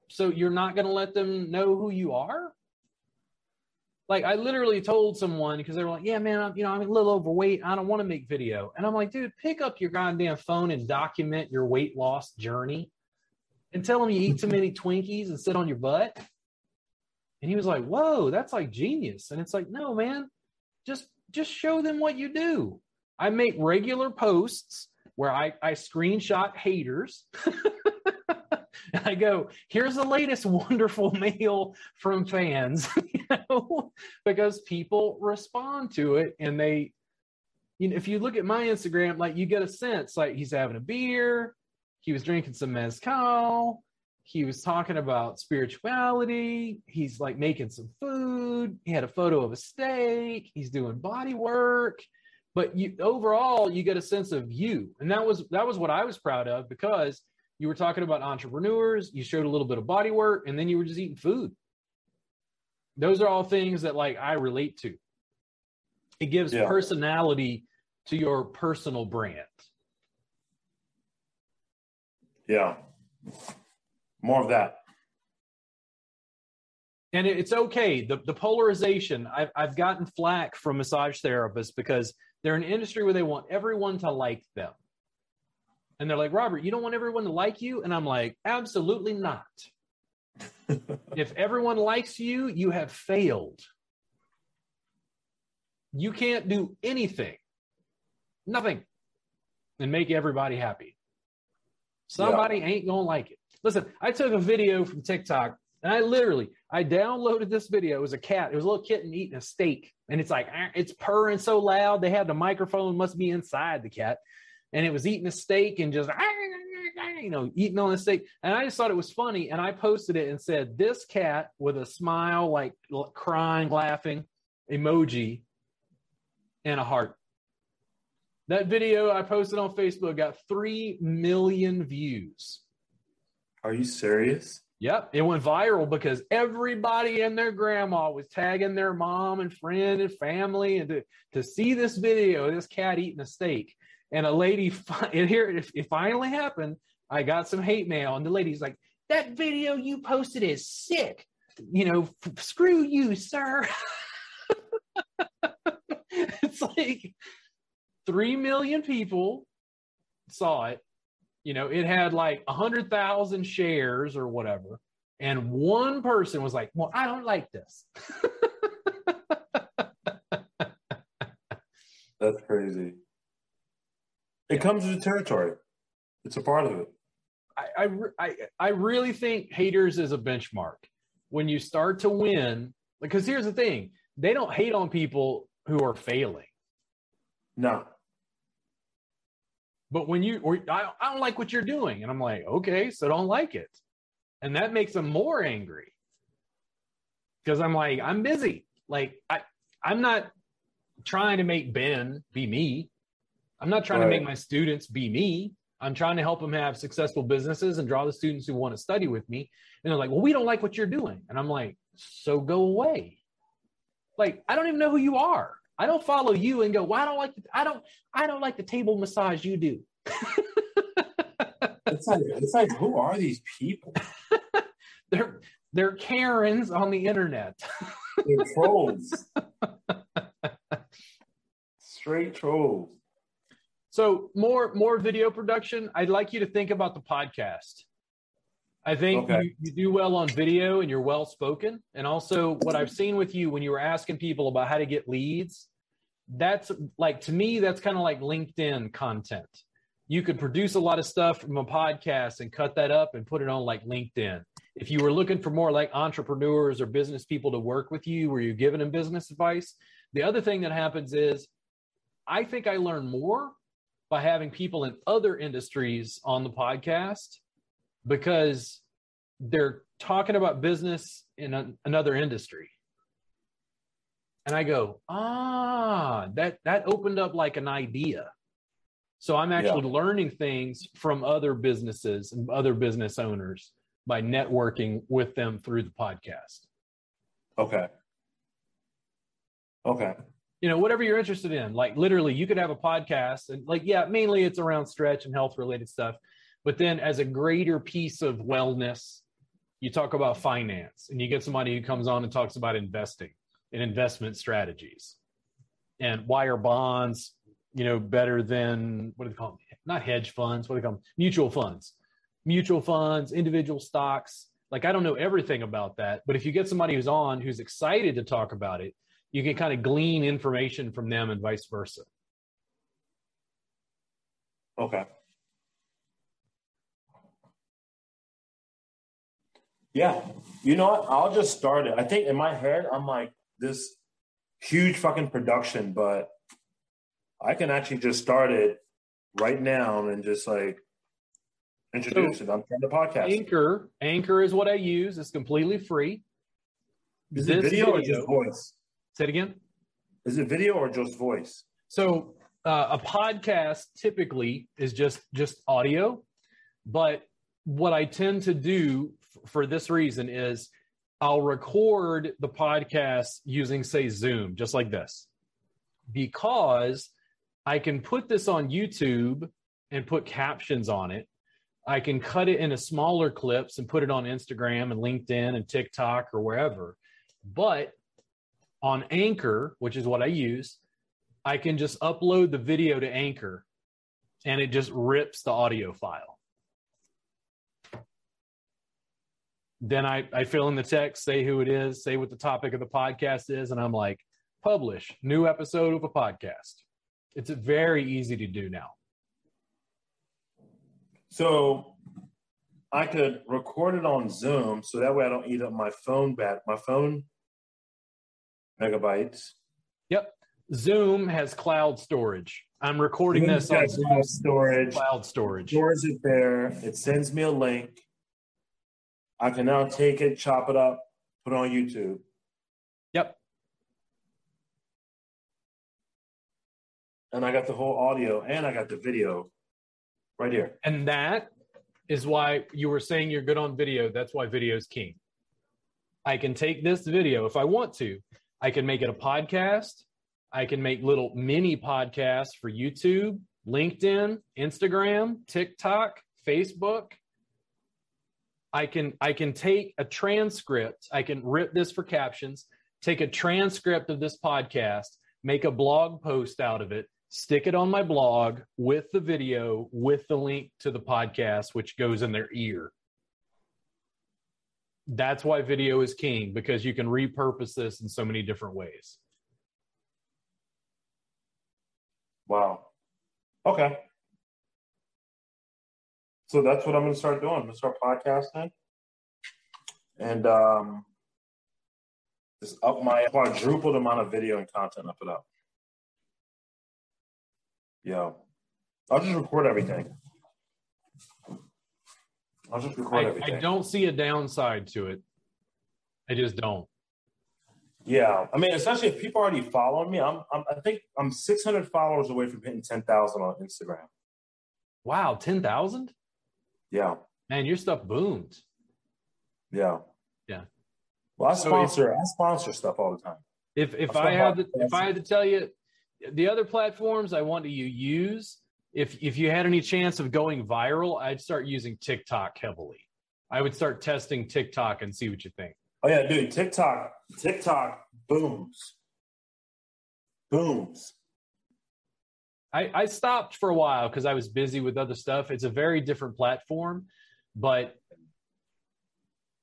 So, you're not going to let them know who you are? Like I literally told someone because they were like, "Yeah, man, I'm, you know, I'm a little overweight. I don't want to make video." And I'm like, "Dude, pick up your goddamn phone and document your weight loss journey, and tell them you eat too many Twinkies and sit on your butt." And he was like, "Whoa, that's like genius." And it's like, "No, man, just just show them what you do." I make regular posts where I I screenshot haters. and I go, here's the latest wonderful mail from fans, you know, because people respond to it and they, you know, if you look at my Instagram, like you get a sense like he's having a beer, he was drinking some mezcal, he was talking about spirituality, he's like making some food, he had a photo of a steak, he's doing body work. But you overall, you get a sense of you, and that was that was what I was proud of because you were talking about entrepreneurs, you showed a little bit of body work, and then you were just eating food. Those are all things that like I relate to. It gives yeah. personality to your personal brand. Yeah. More of that. And it's okay. The, the polarization, I've, I've gotten flack from massage therapists because they're an industry where they want everyone to like them. And they're like, Robert, you don't want everyone to like you? And I'm like, absolutely not. if everyone likes you, you have failed. You can't do anything, nothing, and make everybody happy. Somebody yeah. ain't gonna like it. Listen, I took a video from TikTok and I literally I downloaded this video. It was a cat. It was a little kitten eating a steak, and it's like ah, it's purring so loud. They had the microphone must be inside the cat, and it was eating a steak and just ah, ah, ah, you know eating on a steak. And i just thought it was funny and i posted it and said this cat with a smile like crying laughing emoji and a heart. That video i posted on facebook got 3 million views. Are you serious? Yep, it went viral because everybody and their grandma was tagging their mom and friend and family, and to, to see this video, this cat eating a steak, and a lady and here it, it finally happened i got some hate mail and the lady's like that video you posted is sick. You know f- screw you sir. It's like 3 million people saw it. You know it had like 100,000 shares or whatever. And one person was like well i don't like this. That's crazy it yeah. comes with the territory. It's a part of it. I, I, I really think haters is a benchmark. When you start to win, because here's the thing they don't hate on people who are failing. No. But when you, or I, I don't like what you're doing. And I'm like, okay, so don't like it. And that makes them more angry. Because I'm like, I'm busy. Like, I, I'm not trying to make Ben be me. I'm not trying right. to make my students be me. I'm trying to help them have successful businesses and draw the students who want to study with me. And they're like, well, we don't like what you're doing. And I'm like, so go away. Like, I don't even know who you are. I don't follow you and go, well, I don't like, the, I don't, I don't like the table massage you do. it's like, it's like, who are these people? they're, they're Karens on the internet. they're trolls. Straight trolls. So more more video production. I'd like you to think about the podcast. I think okay. you, you, do well on video and you're well spoken. And also, what I've seen with you when you were asking people about how to get leads, that's like to me, that's kind of like LinkedIn content. You could produce a lot of stuff from a podcast and cut that up and put it on like LinkedIn. If you were looking for more like entrepreneurs or business people to work with you, where you're giving them business advice, the other thing that happens is I think I learn more by having people in other industries on the podcast because they're talking about business in a, another industry. And I go, ah, that that opened up like an idea. So I'm actually yeah. learning things from other businesses and other business owners by networking with them through the podcast. Okay. Okay. You know, whatever you're interested in. Like literally, you could have a podcast and like, yeah, mainly it's around stretch and health related stuff. But then as a greater piece of wellness, you talk about finance and you get somebody who comes on and talks about investing and investment strategies. And why are bonds you know better than what do they call them not hedge funds what do they call them mutual funds. Mutual funds individual stocks. Like i don't know everything about that but if you get somebody who's on who's excited to talk about it you can kind of glean information from them and vice versa okay Yeah. You know what? I'll just start it. I think in my head, I'm like this huge fucking production, but I can actually just start it right now and just like introduce so, it. I'm trying to podcast. Anchor, Anchor is what I use. It's completely free. Is this it video, video, or just voice? Say it again. Is it video or just voice? So uh, a podcast typically is just just audio, but what I tend to do for this reason is I'll record the podcast using, say, Zoom, just like this, because I can put this on YouTube and put captions on it. I can cut it into smaller clips and put it on Instagram and LinkedIn and TikTok or wherever. But on Anchor, which is what I use, I can just upload the video to Anchor and it just rips the audio file. then I, I fill in the text, say who it is, say what the topic of the podcast is, and I'm like, publish new episode of a podcast. It's very easy to do now. So I could record it on Zoom so that way I don't eat up my phone back my phone megabytes. Yep. Zoom has cloud storage. I'm recording Zoom this on cloud storage. Cloud storage. Stores it there. It sends me a link. I can now take it, chop it up, put it on YouTube. Yep. And I got the whole audio and I got the video right here. And that is why you were saying you're good on video. That's why video is king. I can take this video if I want to. I can make it a podcast. I can make little mini podcasts for YouTube, LinkedIn, Instagram, TikTok, Facebook. I can I can take a transcript, I can rip this for captions, take a transcript of this podcast, make a blog post out of it, stick it on my blog with the video with the link to the podcast which goes in their ear. That's why video is king because you can repurpose this in so many different ways. Wow. Okay. So that's what I'm going to start doing. I'm going to start podcasting and um, just up my quadrupled amount of video and content I put up. Yeah. I'll just record everything. I'll just record I, everything. I don't see a downside to it. I just don't. Yeah, I mean, especially if people already follow me, I'm, I'm I think I'm 600 followers away from hitting 10,000 on Instagram. Wow, 10,000? Yeah. Man, your stuff boomed. Yeah. Yeah. Well, I sponsor so if, I sponsor stuff all the time. If if I, I had to, if I had to tell you the other platforms I want you use, if if you had any chance of going viral, I'd start using TikTok heavily. I would start testing TikTok and see what you think. Oh yeah, dude, TikTok, TikTok booms. Booms. I, I stopped for a while because I was busy with other stuff. It's a very different platform, but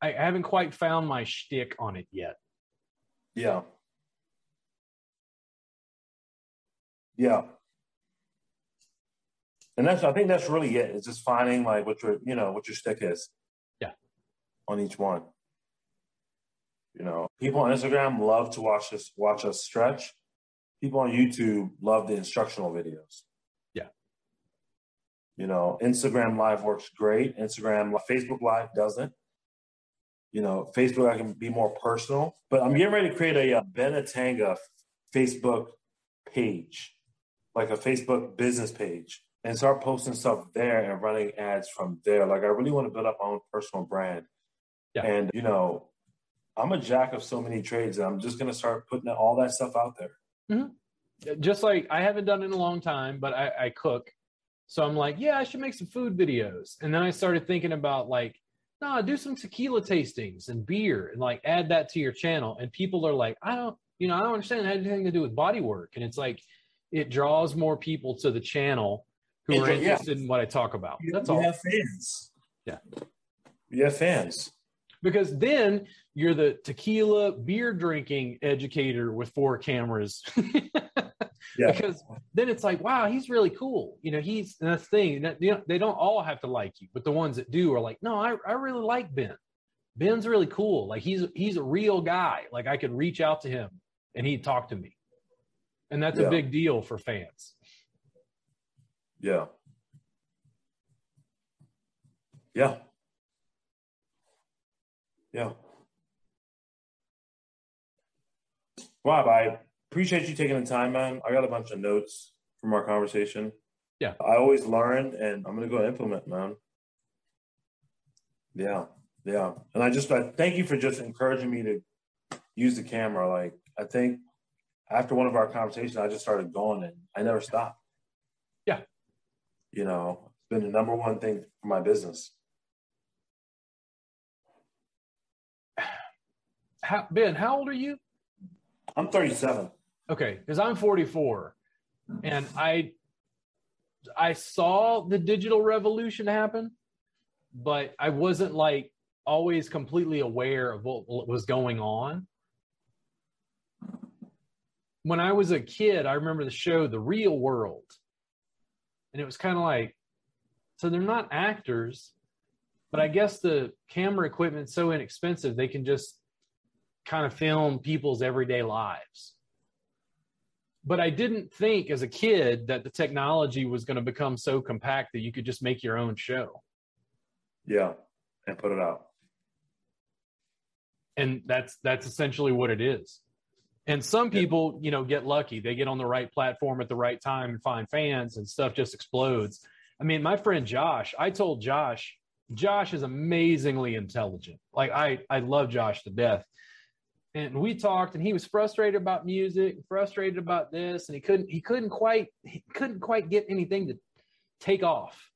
I haven't quite found my shtick on it yet. Yeah. Yeah. And that's I think that's really it. It's just finding like what your you know what your stick is. Yeah. On each one. You know, people on Instagram love to watch us watch us stretch people on YouTube love the instructional videos. Yeah. You know, Instagram Live works great. Instagram, Facebook Live doesn't. You know, Facebook I can be more personal, but I'm getting ready to create a, a Benetanga Facebook page, like a Facebook business page, and start posting stuff there and running ads from there. Like I really want to build up my own personal brand. Yeah. And you know, I'm a jack of so many trades, and I'm just gonna start putting all that stuff out there. Mm-hmm. Just like I haven't done it in a long time, but I, I cook, so I'm like, yeah, I should make some food videos. And then I started thinking about like no, do some tequila tastings and beer and like add that to your channel. And people are like, I don't, you know, I don't understand anything to do with body work. And it's like, it draws more people to the channel who are interested yeah. in what I talk about. That's you all. have fans. Yeah. You have fans. Because then you're the tequila beer drinking educator with four cameras. yeah. Because then it's like, wow, he's really cool. You know, he's that's the thing. You know, they don't all have to like you, but the ones that do are like, no, I, I really like Ben. Ben's really cool. Like he's he's a real guy. Like I could reach out to him and he'd talk to me. And that's yeah. a big deal for fans. Yeah. Yeah. Yeah. Rob, I appreciate you taking the time, man. I got a bunch of notes from our conversation. Yeah. I always learn and I'm gonna go implement, man. Yeah. Yeah. And I just I thank you for just encouraging me to use the camera. Like I think after one of our conversations, I just started going and I never stopped. You know, it's been the number one thing for my business. How, ben, how old are you? I'm 37. Okay, because I'm 44, and I I saw the digital revolution happen, but I wasn't like always completely aware of what was going on. When I was a kid, I remember the show The Real World, and it was kind of like, so they're not actors, but I guess the camera equipment's so inexpensive they can just kind of film people's everyday lives but I didn't think as a kid that the technology was going to become so compact that you could just make your own show. Yeah, and put it out. And that's that's essentially what it is. And some people, you know, get lucky. They get on the right platform at the right time and find fans and stuff just explodes. I mean, my friend Josh, I told Josh, Josh is amazingly intelligent. Like I I love Josh to death and we talked and he was frustrated about music frustrated about this and he couldn't he couldn't quite he couldn't quite get anything to take off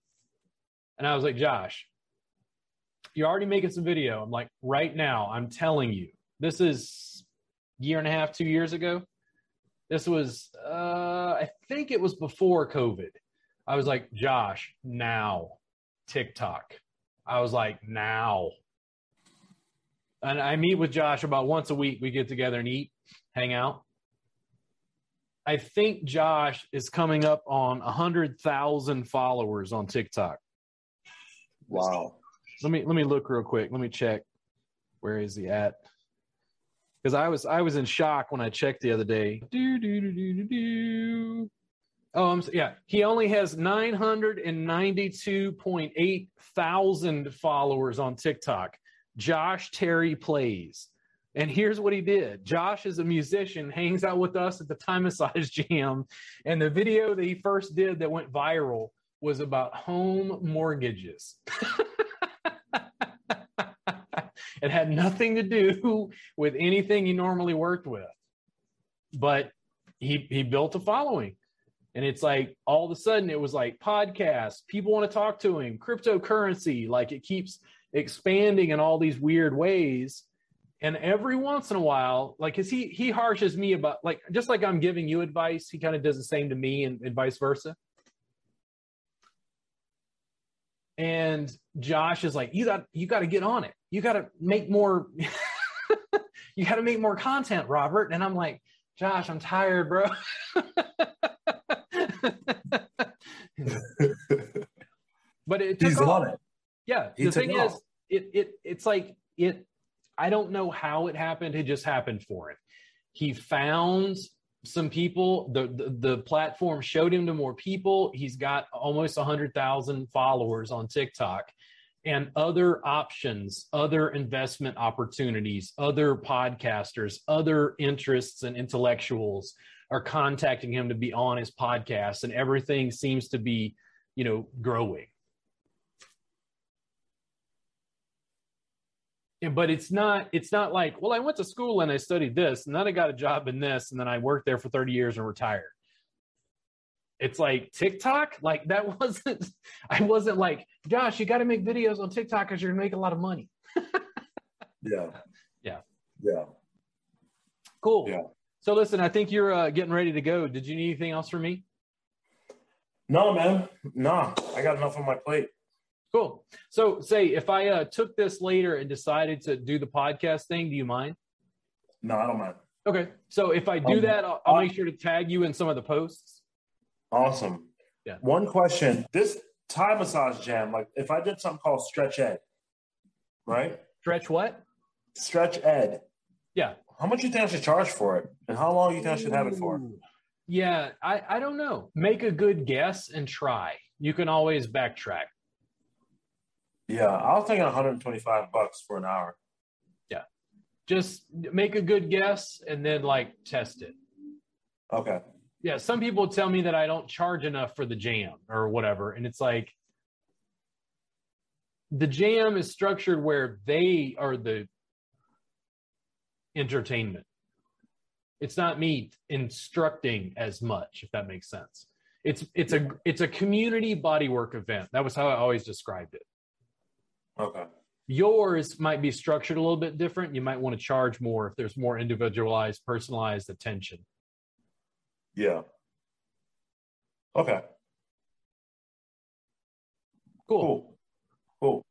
and i was like josh you're already making some video i'm like right now i'm telling you this is year and a half two years ago this was uh i think it was before covid i was like josh now tiktok i was like now and I meet with Josh about once a week. We get together and eat, hang out. I think Josh is coming up on a hundred thousand followers on TikTok. Wow. Let me let me look real quick. Let me check. Where is he at? Because I was I was in shock when I checked the other day. Do do do do do do. Oh, I'm yeah. He only has 992.8 thousand followers on TikTok. Josh Terry plays. And here's what he did. Josh is a musician, hangs out with us at the Thai Massage Jam. And the video that he first did that went viral was about home mortgages. it had nothing to do with anything he normally worked with. But he he built a following. And it's like all of a sudden it was like podcasts, people want to talk to him, cryptocurrency, like it keeps expanding in all these weird ways and every once in a while like cause he he harshes me about like just like i'm giving you advice he kind of does the same to me and, and vice versa and josh is like you got you got to get on it you got to make more you got to make more content robert and i'm like josh i'm tired bro but it took he's off. on it yeah, he the thing is, it it it's like it. I don't know how it happened. It just happened for him. He found some people. The, the the platform showed him to more people. He's got almost hundred thousand followers on TikTok, and other options, other investment opportunities, other podcasters, other interests and intellectuals are contacting him to be on his podcast, and everything seems to be, you know, growing. But it's not it's not like well i went to school and i studied this and then i got a job in this and then i worked there for 30 years and retired. It's like tiktok? Like that wasn't i wasn't like josh you got to make videos on tiktok because you're gonna make a lot of money. Yeah. Yeah. Yeah. Cool. Yeah. So listen i think you're uh, getting ready to go. Did you need anything else from me? No man. No i got enough on my plate Cool. So, say if I uh, took this later and decided to do the podcast thing, do you mind? No, I don't mind. Okay. So, if I do um, that, I'll, I'll make sure to tag you in some of the posts. Awesome. Yeah. One question: This Thai massage jam, like if I did something called Stretch Ed, right? Stretch what? Stretch Ed. Yeah. How much you think I should charge for it, and how long you think I should have it for? Yeah, I I don't know. Make a good guess and try. You can always backtrack. Yeah, I was thinking 125 bucks for an hour. Yeah. Just make a good guess and then like test it. Okay. Yeah, some people tell me that I don't charge enough for the jam or whatever and it's like the jam is structured where they are the entertainment. It's not me instructing as much if that makes sense. It's it's a it's a community bodywork event. That was how I always described it. Okay. Yours might be structured a little bit different. You might want to charge more if there's more individualized, personalized attention. Yeah. Okay. Cool. Cool. Cool.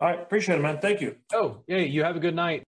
All right. Appreciate it, man. Thank you. Oh, yeah. You have a good night.